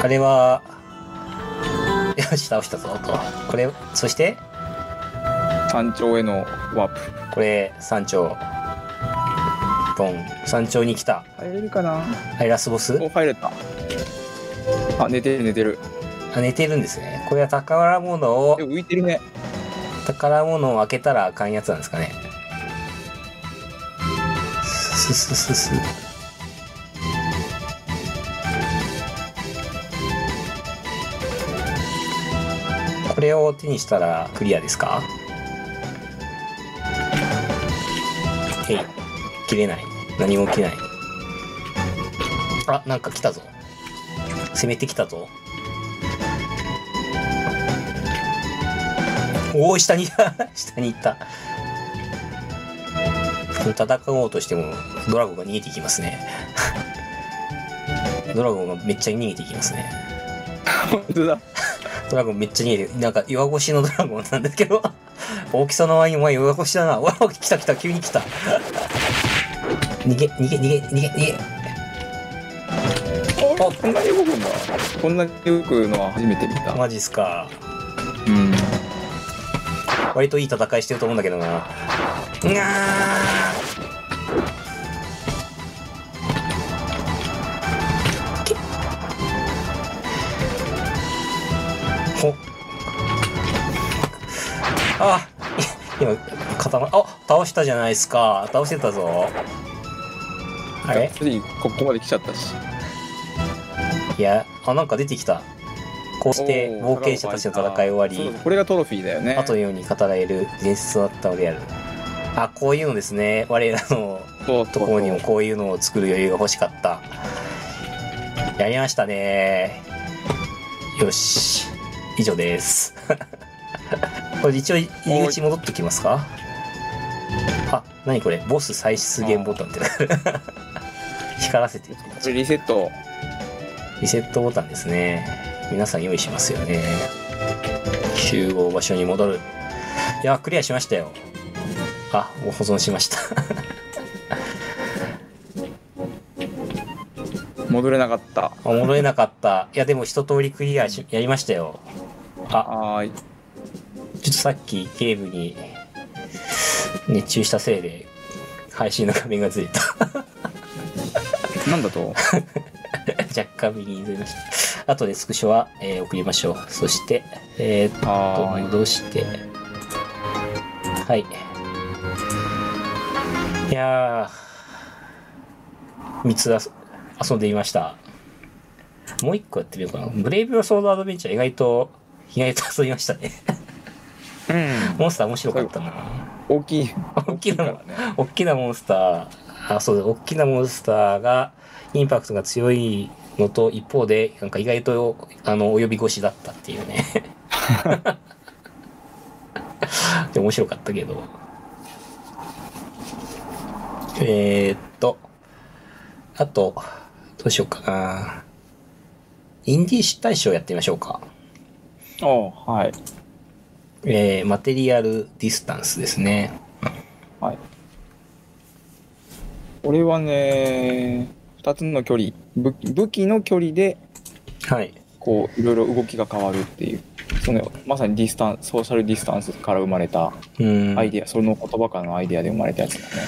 あれはよし倒したぞと。これそして山頂へのワープ。これ山頂。ボン。山頂に来た。入れるかな？はいラスボス。お入れた。あ寝てる寝てる。あ寝てるんですね。これは宝物をえ浮いてるね。宝物を開けたらあかんやつなんですかね。すすすすれを手にしたらクリアですか？えい切れない。何も起きない。あなんか来たぞ。攻めてきたぞ。おお下に 下に行った戦おうとしてもドラゴンが逃げていきますね。ドラゴンがめっちゃ逃げていきますね。本当だ。ドラゴンめっちゃ逃げてなんか岩越しのドラゴンなんですけど。大きさの割にお前岩越しだな。わ来た来た急に来た。逃げ逃げ逃げ逃げ逃げ。あこんなに動くんだ。こんなに動くのは初めて見た。マジっすか。うん。割といい戦いしてると思うんだけどな。うわーあい今固まあ倒したじゃないですか倒してたぞあれ次ここまで来ちゃったしいやあなんか出てきたこうして冒険者たちの戦い終わりこれがトロフィーだよね後のように語られる伝説となったのである。あ、こういうのですね。我らのところにもこういうのを作る余裕が欲しかった。やりましたね。よし。以上です。これ一応入り口戻ってきますか？あ、何これ？ボス再出現ボタンって。光らせてる。リセットリセットボタンですね。皆さん用意しますよね。集合場所に戻る。いや、クリアしましたよ。あ、もう保存しました。戻れなかったあ戻れなかった。いや、でも一通りクリアしやりましたよ。あ、はーいとさっきゲームに熱中したせいで配信の画面がずれた。なんだと？若干右にずれました。後でスクショは、えー送りましょう。そして、えーっと、戻して。はい。いやー、3つ遊遊んでみました。もう1個やってみようかな。ブレイブロソードアドベンチャー意外と、意外と遊びましたね。うんモンスター面白かったな。大きい大きな大きなモンスター、あ、そうだ、大きなモンスターが、インパクトが強いのと、一方で、なんか意外と、あの、及び腰だったっていうね。で、面白かったけど。えー、っと、あと、どうしようかな。インディー大賞やってみましょうか。おはいえー、マテリアルディスタンスですね。はい俺はね2つの距離武器武器の距離ではい。こういろいろ動きが変わるっていうそのまさにディスタンソーシャルディスタンスから生まれたうん。アイデア、その言葉からのアイデアで生まれたやつだね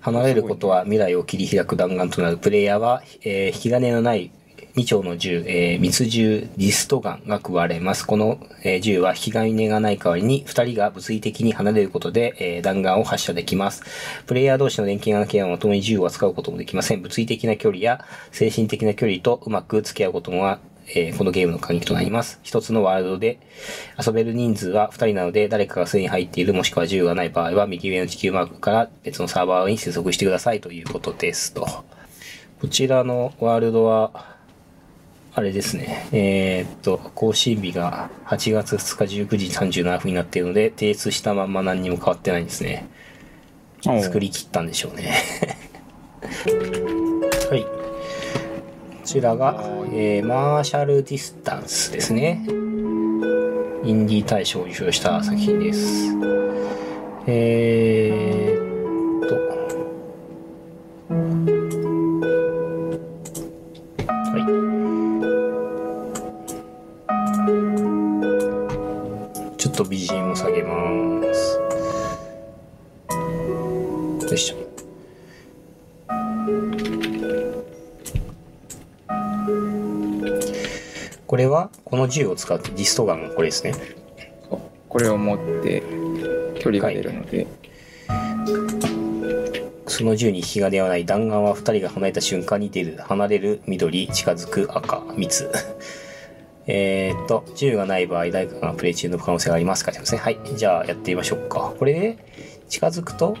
離れることは未来を切り開く弾丸となるプレイヤーは、えー引き金のない2丁の銃、えー密銃ディストガンが加われます。この、えー銃は引き金がない代わりに2人が物理的に離れることで、えー弾丸を発射できます。プレイヤー同士の連携がなければまともに銃を扱うこともできません。物理的な距離や精神的な距離とうまく付き合うこともは、えーこのゲームの鍵となります。一つのワールドで遊べる人数は2人なので、誰かがすでに入っているもしくは銃がない場合は、右上の地球マークから別のサーバーに接続してくださいということですと。こちらのワールドは、あれですね。えーっと、更新日が8月2日19時37分になっているので、提出したまんま何にも変わってないんですね。作り切ったんでしょうね。はい。こちらが、えーマーシャルディスタンスですね。インディー大賞を受賞した作品です。えーこの銃を使ってディストガンこれですね。これを持って距離が出るので、その銃に火が出はない弾丸は2人が離れた瞬間に出る。離れる緑近づく赤蜜。えーっと銃がない場合誰かがプレイ中の可能性がありますかですね。はい。じゃあやってみましょうか。これで近づくと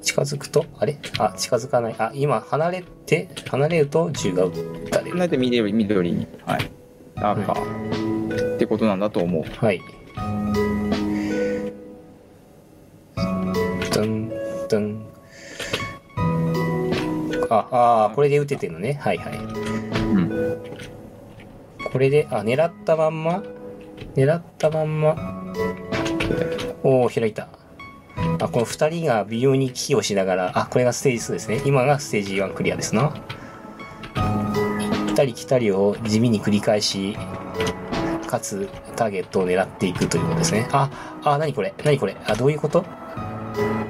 近づくとあれ？あ近づかない。あ今離れて離れると銃が撃たれる。なんで緑緑に、はい、赤、ってことなんだと思う。はい。ドン、ドン。あ、あーこれで撃ててるのね。はいはい。うん。これで、あ、狙ったまんま？狙ったまんま？おお開いた。あ、この2人が微妙に寄与しながら、あ、これがステージ2ですね。今がステージ1クリアですな。たり来たりを地味に繰り返し、かつターゲットを狙っていくということですね。あ、あ、何これ？何これ？あ、どういうこと？こ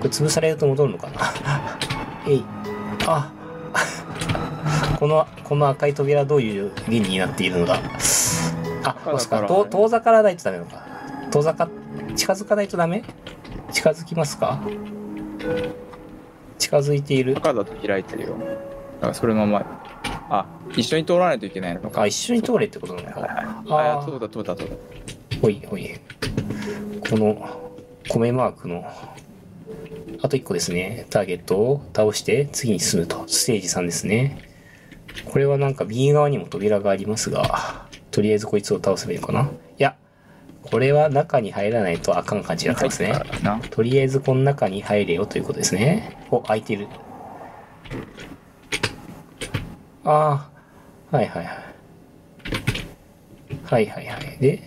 れ潰されると戻るのかな？えい。あ、この、この赤い扉はどういう原理になっているのだ？あ、そうですか。だから遠遠ざからないとダメなのか？遠ざか、近づかないとダメ？近づきますか？近づいている。赤だと開いてるよ。だからそれのまま、あ、一緒に通らないといけないのか。あ、一緒に通れってことなのか。はいはい。あーあ、そうだ、そうだ、そうだ。ほいほい。この米マークの、あと1個ですね。ターゲットを倒して次に進むと。ステージ3ですね。これはなんか右側にも扉がありますが、とりあえずこいつを倒せばいいのかないや、これは中に入らないとあかん感じになってますね。な。とりあえずこの中に入れよということですね。お、開いてる。ああ、はいはいはい。はいはいはい。で、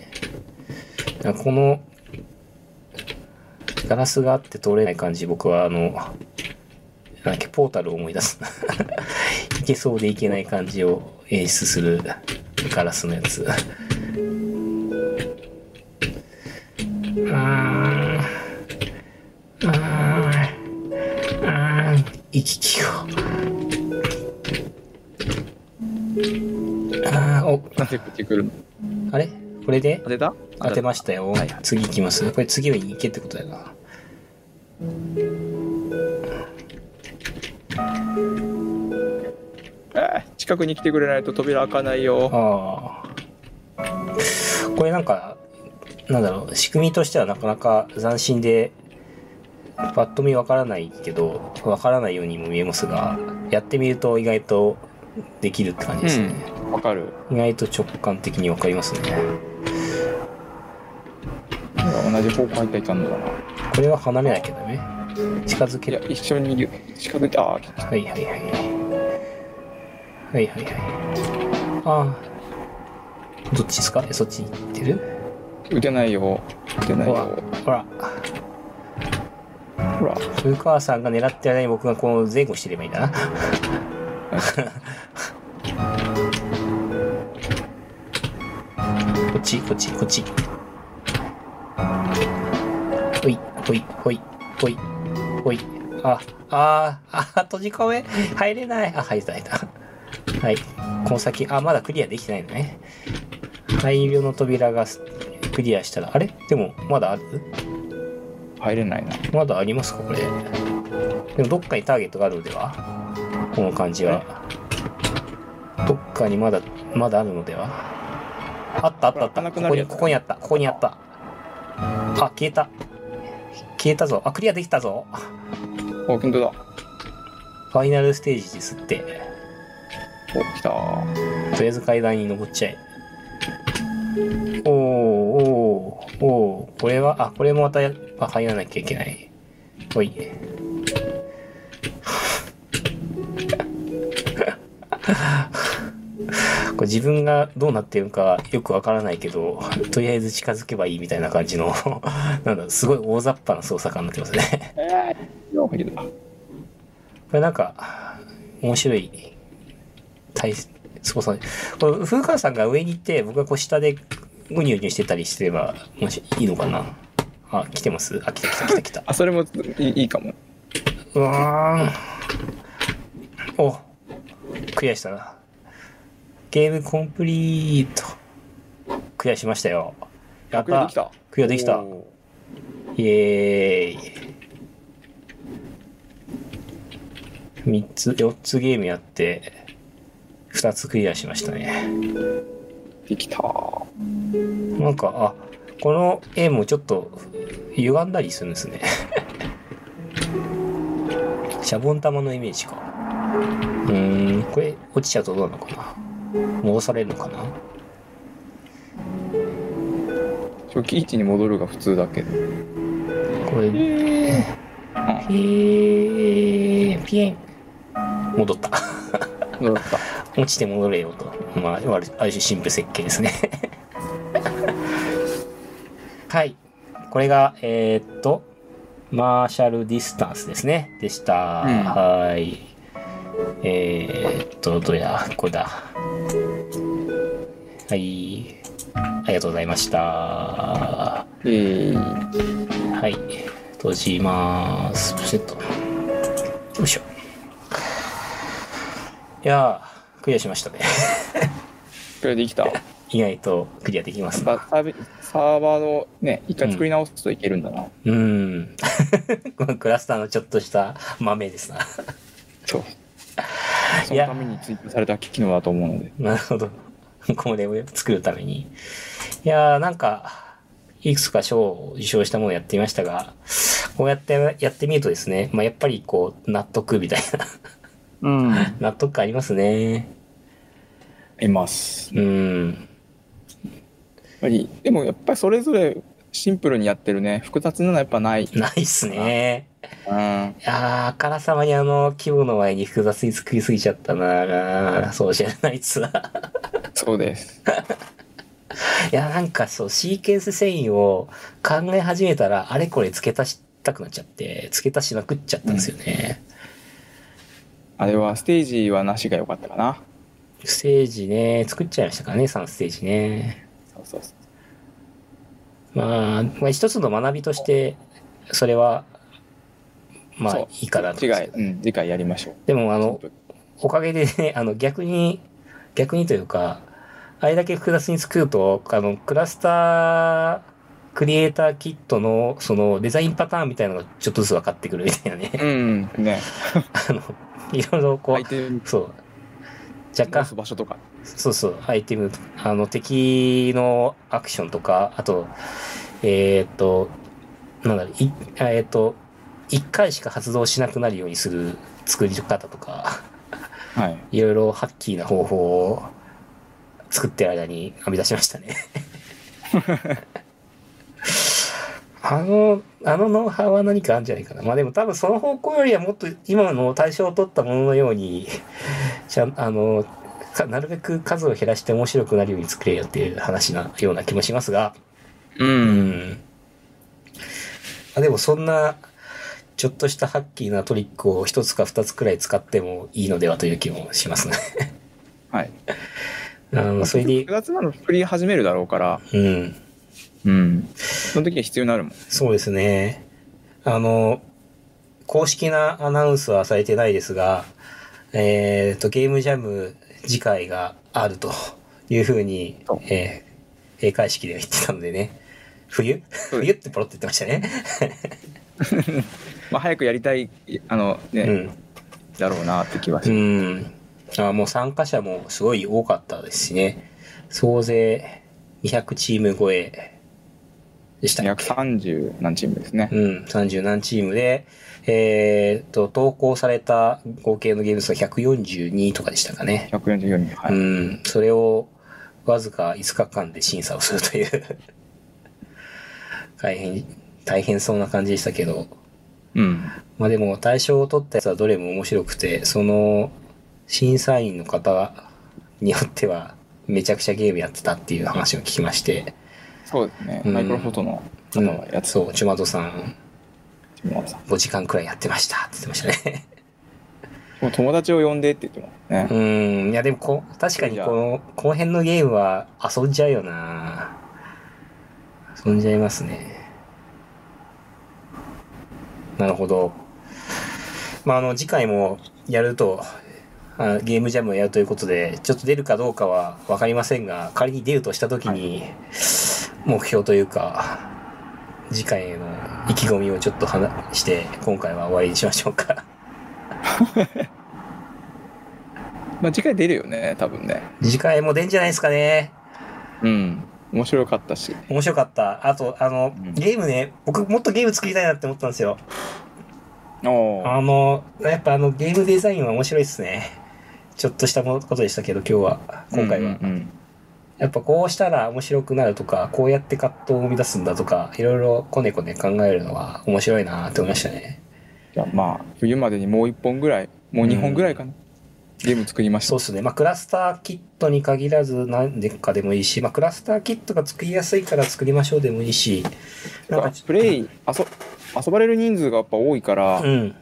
この、ガラスがあって通れない感じ、僕はあの、なんだっけ、ポータルを思い出す。いけそうでいけない感じを演出するガラスのやつ。あーあーあー行き来をあーおなんでこっち来るのあれ？これで？当てた？当てましたよ、はい。次行きます。これ次に行けってことだよな。えー近くに来てくれないと扉開かないよ。ああこれなんかなんだろう。仕組みとしてはなかなか斬新でパッと見わからないけどわからないようにも見えますがやってみると意外とできるって感じですね、わかる。意外と直感的にわかりますね。同じ方向入ったらいかんのだな。これは離れなきゃダメ？近づける、いや一緒にいる。近づいて、あー来た。はいはいはいはい。はいはいああどっちですか？えそっちに行ってる？撃てないよ。撃てないほらよ。ほら。ほら。古川さんが狙ってる間に僕がこう前後してればいいんだな。こっち、こっち、こっち。ほい、ほい、ほい、ほい、ほい。あ、あー、あー、閉じ込め、入れない。あ、入った、入った。はい。この先、あ、まだクリアできてないのね。大量の扉がクリアしたら、あれ？でも、まだある？入れないな。まだありますか？これ。でもどっかにターゲットがあるのでは？この感じは。どっかにまだまだあるのでは？あったあったあった。ここに、ここにあった。ここにあった。あ、消えた。消えたぞ。あ、クリアできたぞ。お本当だファイナルステージですって。お来たとりあえず階段に登っちゃえ。おー、おー、おー。これは、あ、これもまたや、あ、入らなきゃいけない。ほい。これ自分がどうなってるのかよくわからないけど、とりあえず近づけばいいみたいな感じの、なんだすごい大雑把な操作感になってますね。これなんか、面白い、対、そうそう。これ、風川さんが上に行って、僕がこう下でぐにゅぐにゅしてたりしてれば、もしいいのかなあ、来てます？あ、来た来た来た来た。あそれもいいいいかもうわーん。お、クリアしたな。ゲームコンプリート。クリアしましたよ。やったクリアでき。たクリアできた。おイエーイ。3つ、4つゲームやって、2つクリアしましたね。ーできたなんか、あ、この絵もちょっと歪んだりするんですね。シャボン玉のイメージか。うーん、これ落ちちゃうとどうなのかな？戻されるのかな？初期位置に戻るが普通だけどこれ、えピーピエン。戻った。戻った落ちて戻れよと。まあ、あるある種神父設計ですね。はい。これが、えーっと、マーシャルディスタンスですね。でした。うんはい。えーっと、どれだこれだ。はい。ありがとうございました。えー、はい。閉じます。プシュッと。よいしょ。いやー、クリアしましたね。これできた 意外とクリアできますな。サーバーのね一回作り直すといけるんだな、うん。このクラスターのちょっとした豆ですな。そう そのために追加された機能だと思うので なるほど。これを作るために。いやー、なんか、いくつか賞を受賞したものをやってみましたが、こうやってやってみるとですね、まあ、やっぱりこう、納得みたいな、うん納得感ありますね。いますうん。やっぱりでもやっぱりそれぞれシンプルにやってるね複雑なのはやっぱないないっすね。うんいやー、あからさまにあの、規模の前に複雑に作りすぎちゃったなそうじゃないっすわ。そうです いや、なんかそう、シーケンス繊維を考え始めたら、あれこれ付け足したくなっちゃって、付け足しまくっちゃったんですよね。あれはステージはなしが良かったかなステージね、作っちゃいましたからね、3ステージね。そうそうそうまあ、まあ、一つの学びとして、それは、まあいいかなと。次回、うん、次回やりましょう。でも、あの、おかげでね、あの、逆に、逆にというか、あれだけ複雑に作ると、あの、クラスタークリエイターキットの、その、デザインパターンみたいなのがちょっとずつ分かってくるみたいなね。うん。ね。あの、いろいろこう、そう。若直干す場所とかそうそう、アイテム、あの、敵のアクションとか、あと、えーっと、なんだろう、い、えーっと、一回しか発動しなくなるようにする作り方とか、はいいろいろハッキーな方法を作ってる間に編み出しましたね。あの、あのノウハウは何かあるんじゃないかな。まあでも多分その方向よりはもっと今の対象を取ったもののように、ちゃん、あの、かなるべく数を減らして面白くなるように作れよっていう話なような気もしますが、ううんん。あでもそんな、ちょっとしたハッキーなトリックを一つか二つくらい使ってもいいのではという気もしますね。はい あの、それでなの作り始めるだろうからうん。うんその時は必要になるもんそうですね。あの、公式なアナウンスはされてないですが、えっ、と、ゲームジャム次回があるというふうにえー、閉会式では言ってたのでね。冬？冬ってポロって言ってましたね。まあ早くやりたいあのね、うん。だろうなって気はうしん。あもう参加者もすごい多かったですしね。総勢200チーム超えでしたっけ？230何チームですね。うん、30何チームで、えー、と、投稿された合計のゲーム数が142とかでしたかね。144人。はい。うん、それをわずか5日間で審査をするという 大変、大変そうな感じでしたけど、うん。まあでも対象を取ったやつはどれも面白くて、その審査員の方によってはめちゃくちゃゲームやってたっていう話を聞きまして、そうですね。うんマイクロフォトのうん方はやつそう、ちまどさんもさん5時間くらいやってましたって言ってましたね。もう友達を呼んでって言ってますね。うん、いやでもこ、確かにこの後編のゲームは遊んじゃうよな遊んじゃいますね。なるほど。まあ、あの、次回もやると、あゲームジャムをやるということで、ちょっと出るかどうかはわかりませんが、仮に出るとしたときに、目標というか、次回への意気込みをちょっと話して、今回は終わりにしましょうか。まあ次回出るよね、多分ね。次回も出んじゃないですかね。うん。面白かったし。面白かった。あと、あの、うんゲームね、僕もっとゲーム作りたいなって思ったんですよ。あの、やっぱあの、ゲームデザインは面白いですね。ちょっとしたことでしたけど、今日は、今回は。うんうんやっぱこうしたら面白くなるとか、こうやって葛藤を生み出すんだとか、いろいろこねこね考えるのは面白いなって思いましたね。じゃあまあ、冬までにもう一本ぐらい、もう二本ぐらいかな。ゲーム作りました。そうですね。まあ、クラスターキットに限らず何でかでもいいし、まあ、クラスターキットが作りやすいから作りましょうでもいいし、なんか、プレイ、遊遊ばれる人数がやっぱ多いから、うん。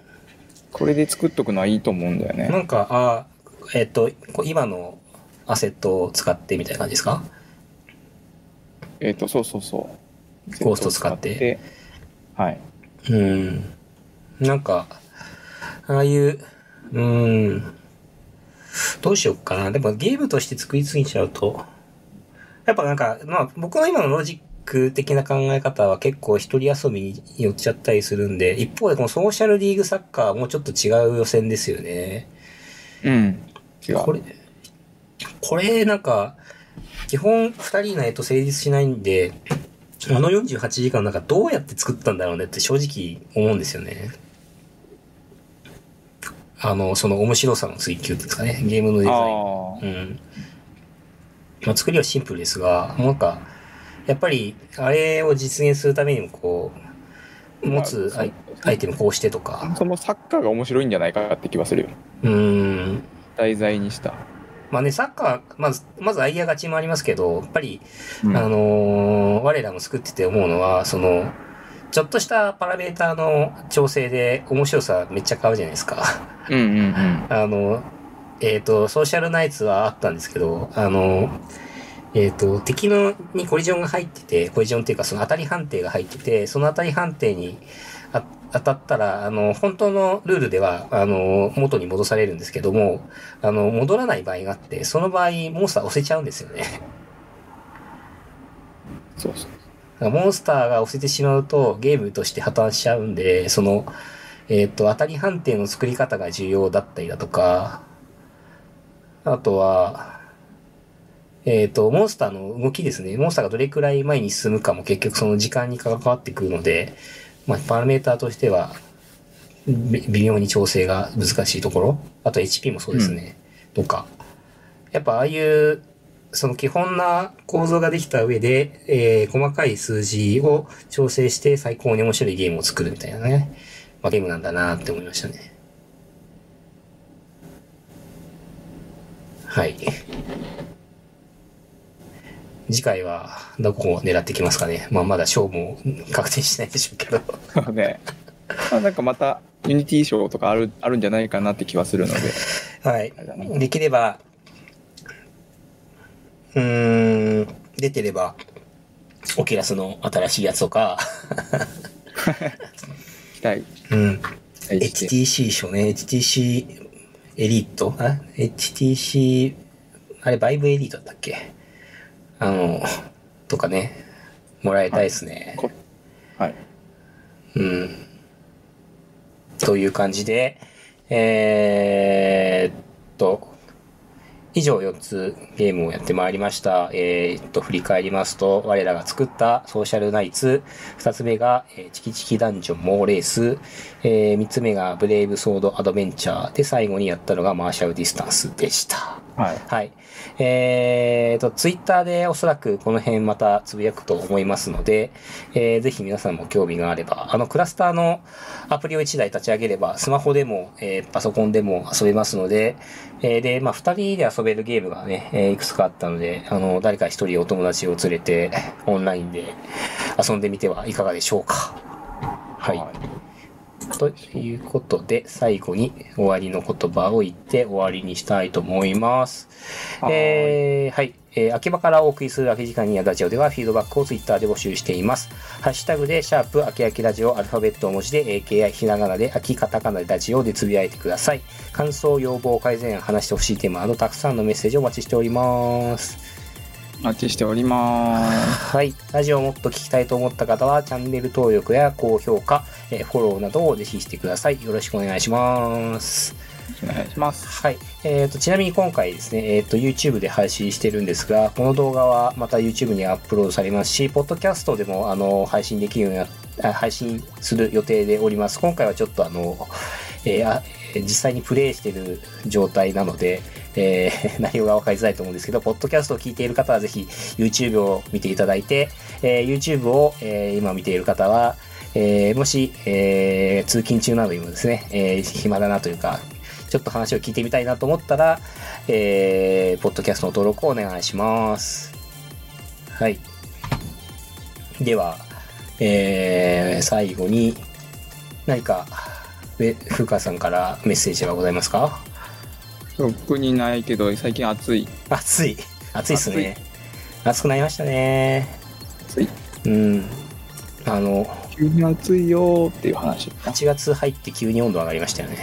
これで作っとくのはいいと思うんだよね。なんか、あえっ、と、こ今のアセットを使ってみたいな感じですか？えっ、と、そうそうそう。ゴースト使ってはい。うん。なんか、ああいう、うん。どうしよっかな。でもゲームとして作りすぎちゃうと、やっぱなんか、まあ僕の今のロジック的な考え方は結構一人遊びに寄っちゃったりするんで、一方でこのソーシャルリーグサッカーはもうちょっと違う予選ですよね。うん。違う。これ、これなんか、基本二人いないと成立しないんで、あの48時間なんかどうやって作ったんだろうねって正直思うんですよね。あの、その面白さの追求ですかね。ゲームのデザイン。あうん。まあ、作りはシンプルですが、なんか、やっぱり、あれを実現するためにもこう、持つアイアイテムこうしてとかあ。、そのサッカーが面白いんじゃないかって気はするよ。うーん。題材にした。まあね、サッカー、まず、まずアイデア勝ちもありますけど、やっぱり、うんあのー我らも作ってて思うのは、その、ちょっとしたパラメーターの調整で面白さめっちゃ変わるじゃないですか。うんうんうん。あの、えっ、と、ソーシャルナイツはあったんですけど、あの、えっ、と、敵のにコリジョンが入ってて、コリジョンっていうかその当たり判定が入ってて、その当たり判定にあ当たったら、あの、本当のルールでは、あの、元に戻されるんですけども、あの、戻らない場合があって、その場合、モンスター押せちゃうんですよね。そうそう。モンスターが押せてしまうとゲームとして破綻しちゃうんで、その、えっ、と、当たり判定の作り方が重要だったりだとか、あとは、えっ、と、モンスターの動きですね。モンスターがどれくらい前に進むかも結局その時間に関わってくるので、まあ、パラメーターとしては、び微妙に調整が難しいところ。あと HP もそうですね。とか。やっぱああいうその基本な構造ができた上で、えー細かい数字を調整して最高に面白いゲームを作るみたいなね、まあ、ゲームなんだなって思いましたね。はい。次回はどこを狙ってきますかね。まあまだ賞も確定しないでしょうけど。そ うね。まあなんかまた、ユニティ賞とかある、あるんじゃないかなって気はするので。はい。できれば、うーん、出てれば、オキュラスの新しいやつとか、期待。うん、HTC 賞ね、HTC エリートあ ?HTC、あれ、バイブエリート？だったっけ？あの、とかね、もらいたいですね。こはい。うん。という感じで、えーっと、以上4つゲームをやってまいりました。えーっと、振り返りますと、我らが作ったソーシャルナイツ、2つ目が、えーチキチキダンジョンモーレース、え3つ目がブレイブソードアドベンチャー、で、最後にやったのがマーシャルディスタンスでした。はい。はい。えーと、ツイッターでおそらくこの辺またつぶやくと思いますので、えーぜひ皆さんも興味があれば、あの、クラスターのアプリを1台立ち上げれば、スマホでも、えーパソコンでも遊べますので、えーで、まあ、2人で遊べるゲームがね、えーいくつかあったので、あの、誰か1人お友達を連れて、オンラインで遊んでみてはいかがでしょうか。はい。ということで、最後に終わりの言葉を言って終わりにしたいと思います。はいえーはい。えー秋葉からお送りする空き時間にやラジオではフィードバックをツイッターで募集しています。ハッシュタグで、シャープ、秋秋ラジオ、アルファベット大文字で、AKI、ひらがなで、秋カタカナでラジオでつぶやいてください。感想、要望、改善、話してほしいテーマなど、たくさんのメッセージをお待ちしております。お待ちしております。はい。ラジオをもっと聞きたいと思った方は、チャンネル登録や高評価、えーフォローなどをぜひしてください。よろしくお願いします。お願いします。はい。えっ、と、ちなみに今回ですね、えっ、と、YouTube で配信してるんですが、この動画はまた YouTube にアップロードされますし、ポッドキャストでも、あの、配信できるようにな、あ配信する予定でおります。今回はちょっとあの、えーあえー実際にプレイしている状態なので、えー内容が分かりづらいと思うんですけど、ポッドキャストを聞いている方はぜひ YouTube を見ていただいて、えー YouTube を、えー今見ている方は、えーもし、えー通勤中などにもですね、えー暇だなというか、ちょっと話を聞いてみたいなと思ったら、えー、ポッドキャストの登録をお願いします。はい。では、えー、最後に、何か、え風川さんからメッセージはございますか？特にないけど、最近暑い。暑い。暑いっすね。暑くなりましたね。暑い。うん。あの、急に暑いよーっていう話。8月入って急に温度上がりましたよね。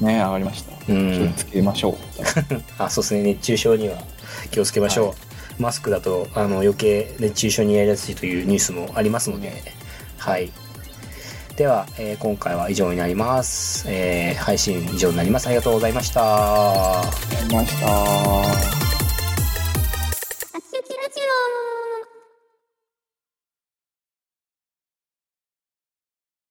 ね上がりました。う気をん。つけましょう。あ、そうですね。熱中症には気をつけましょう。マスクだと、あの、余計熱中症にやりやすいというニュースもありますので、はい。では、えー今回は以上になります。えー配信以上になります。ありがとうございました。ありがとうございました。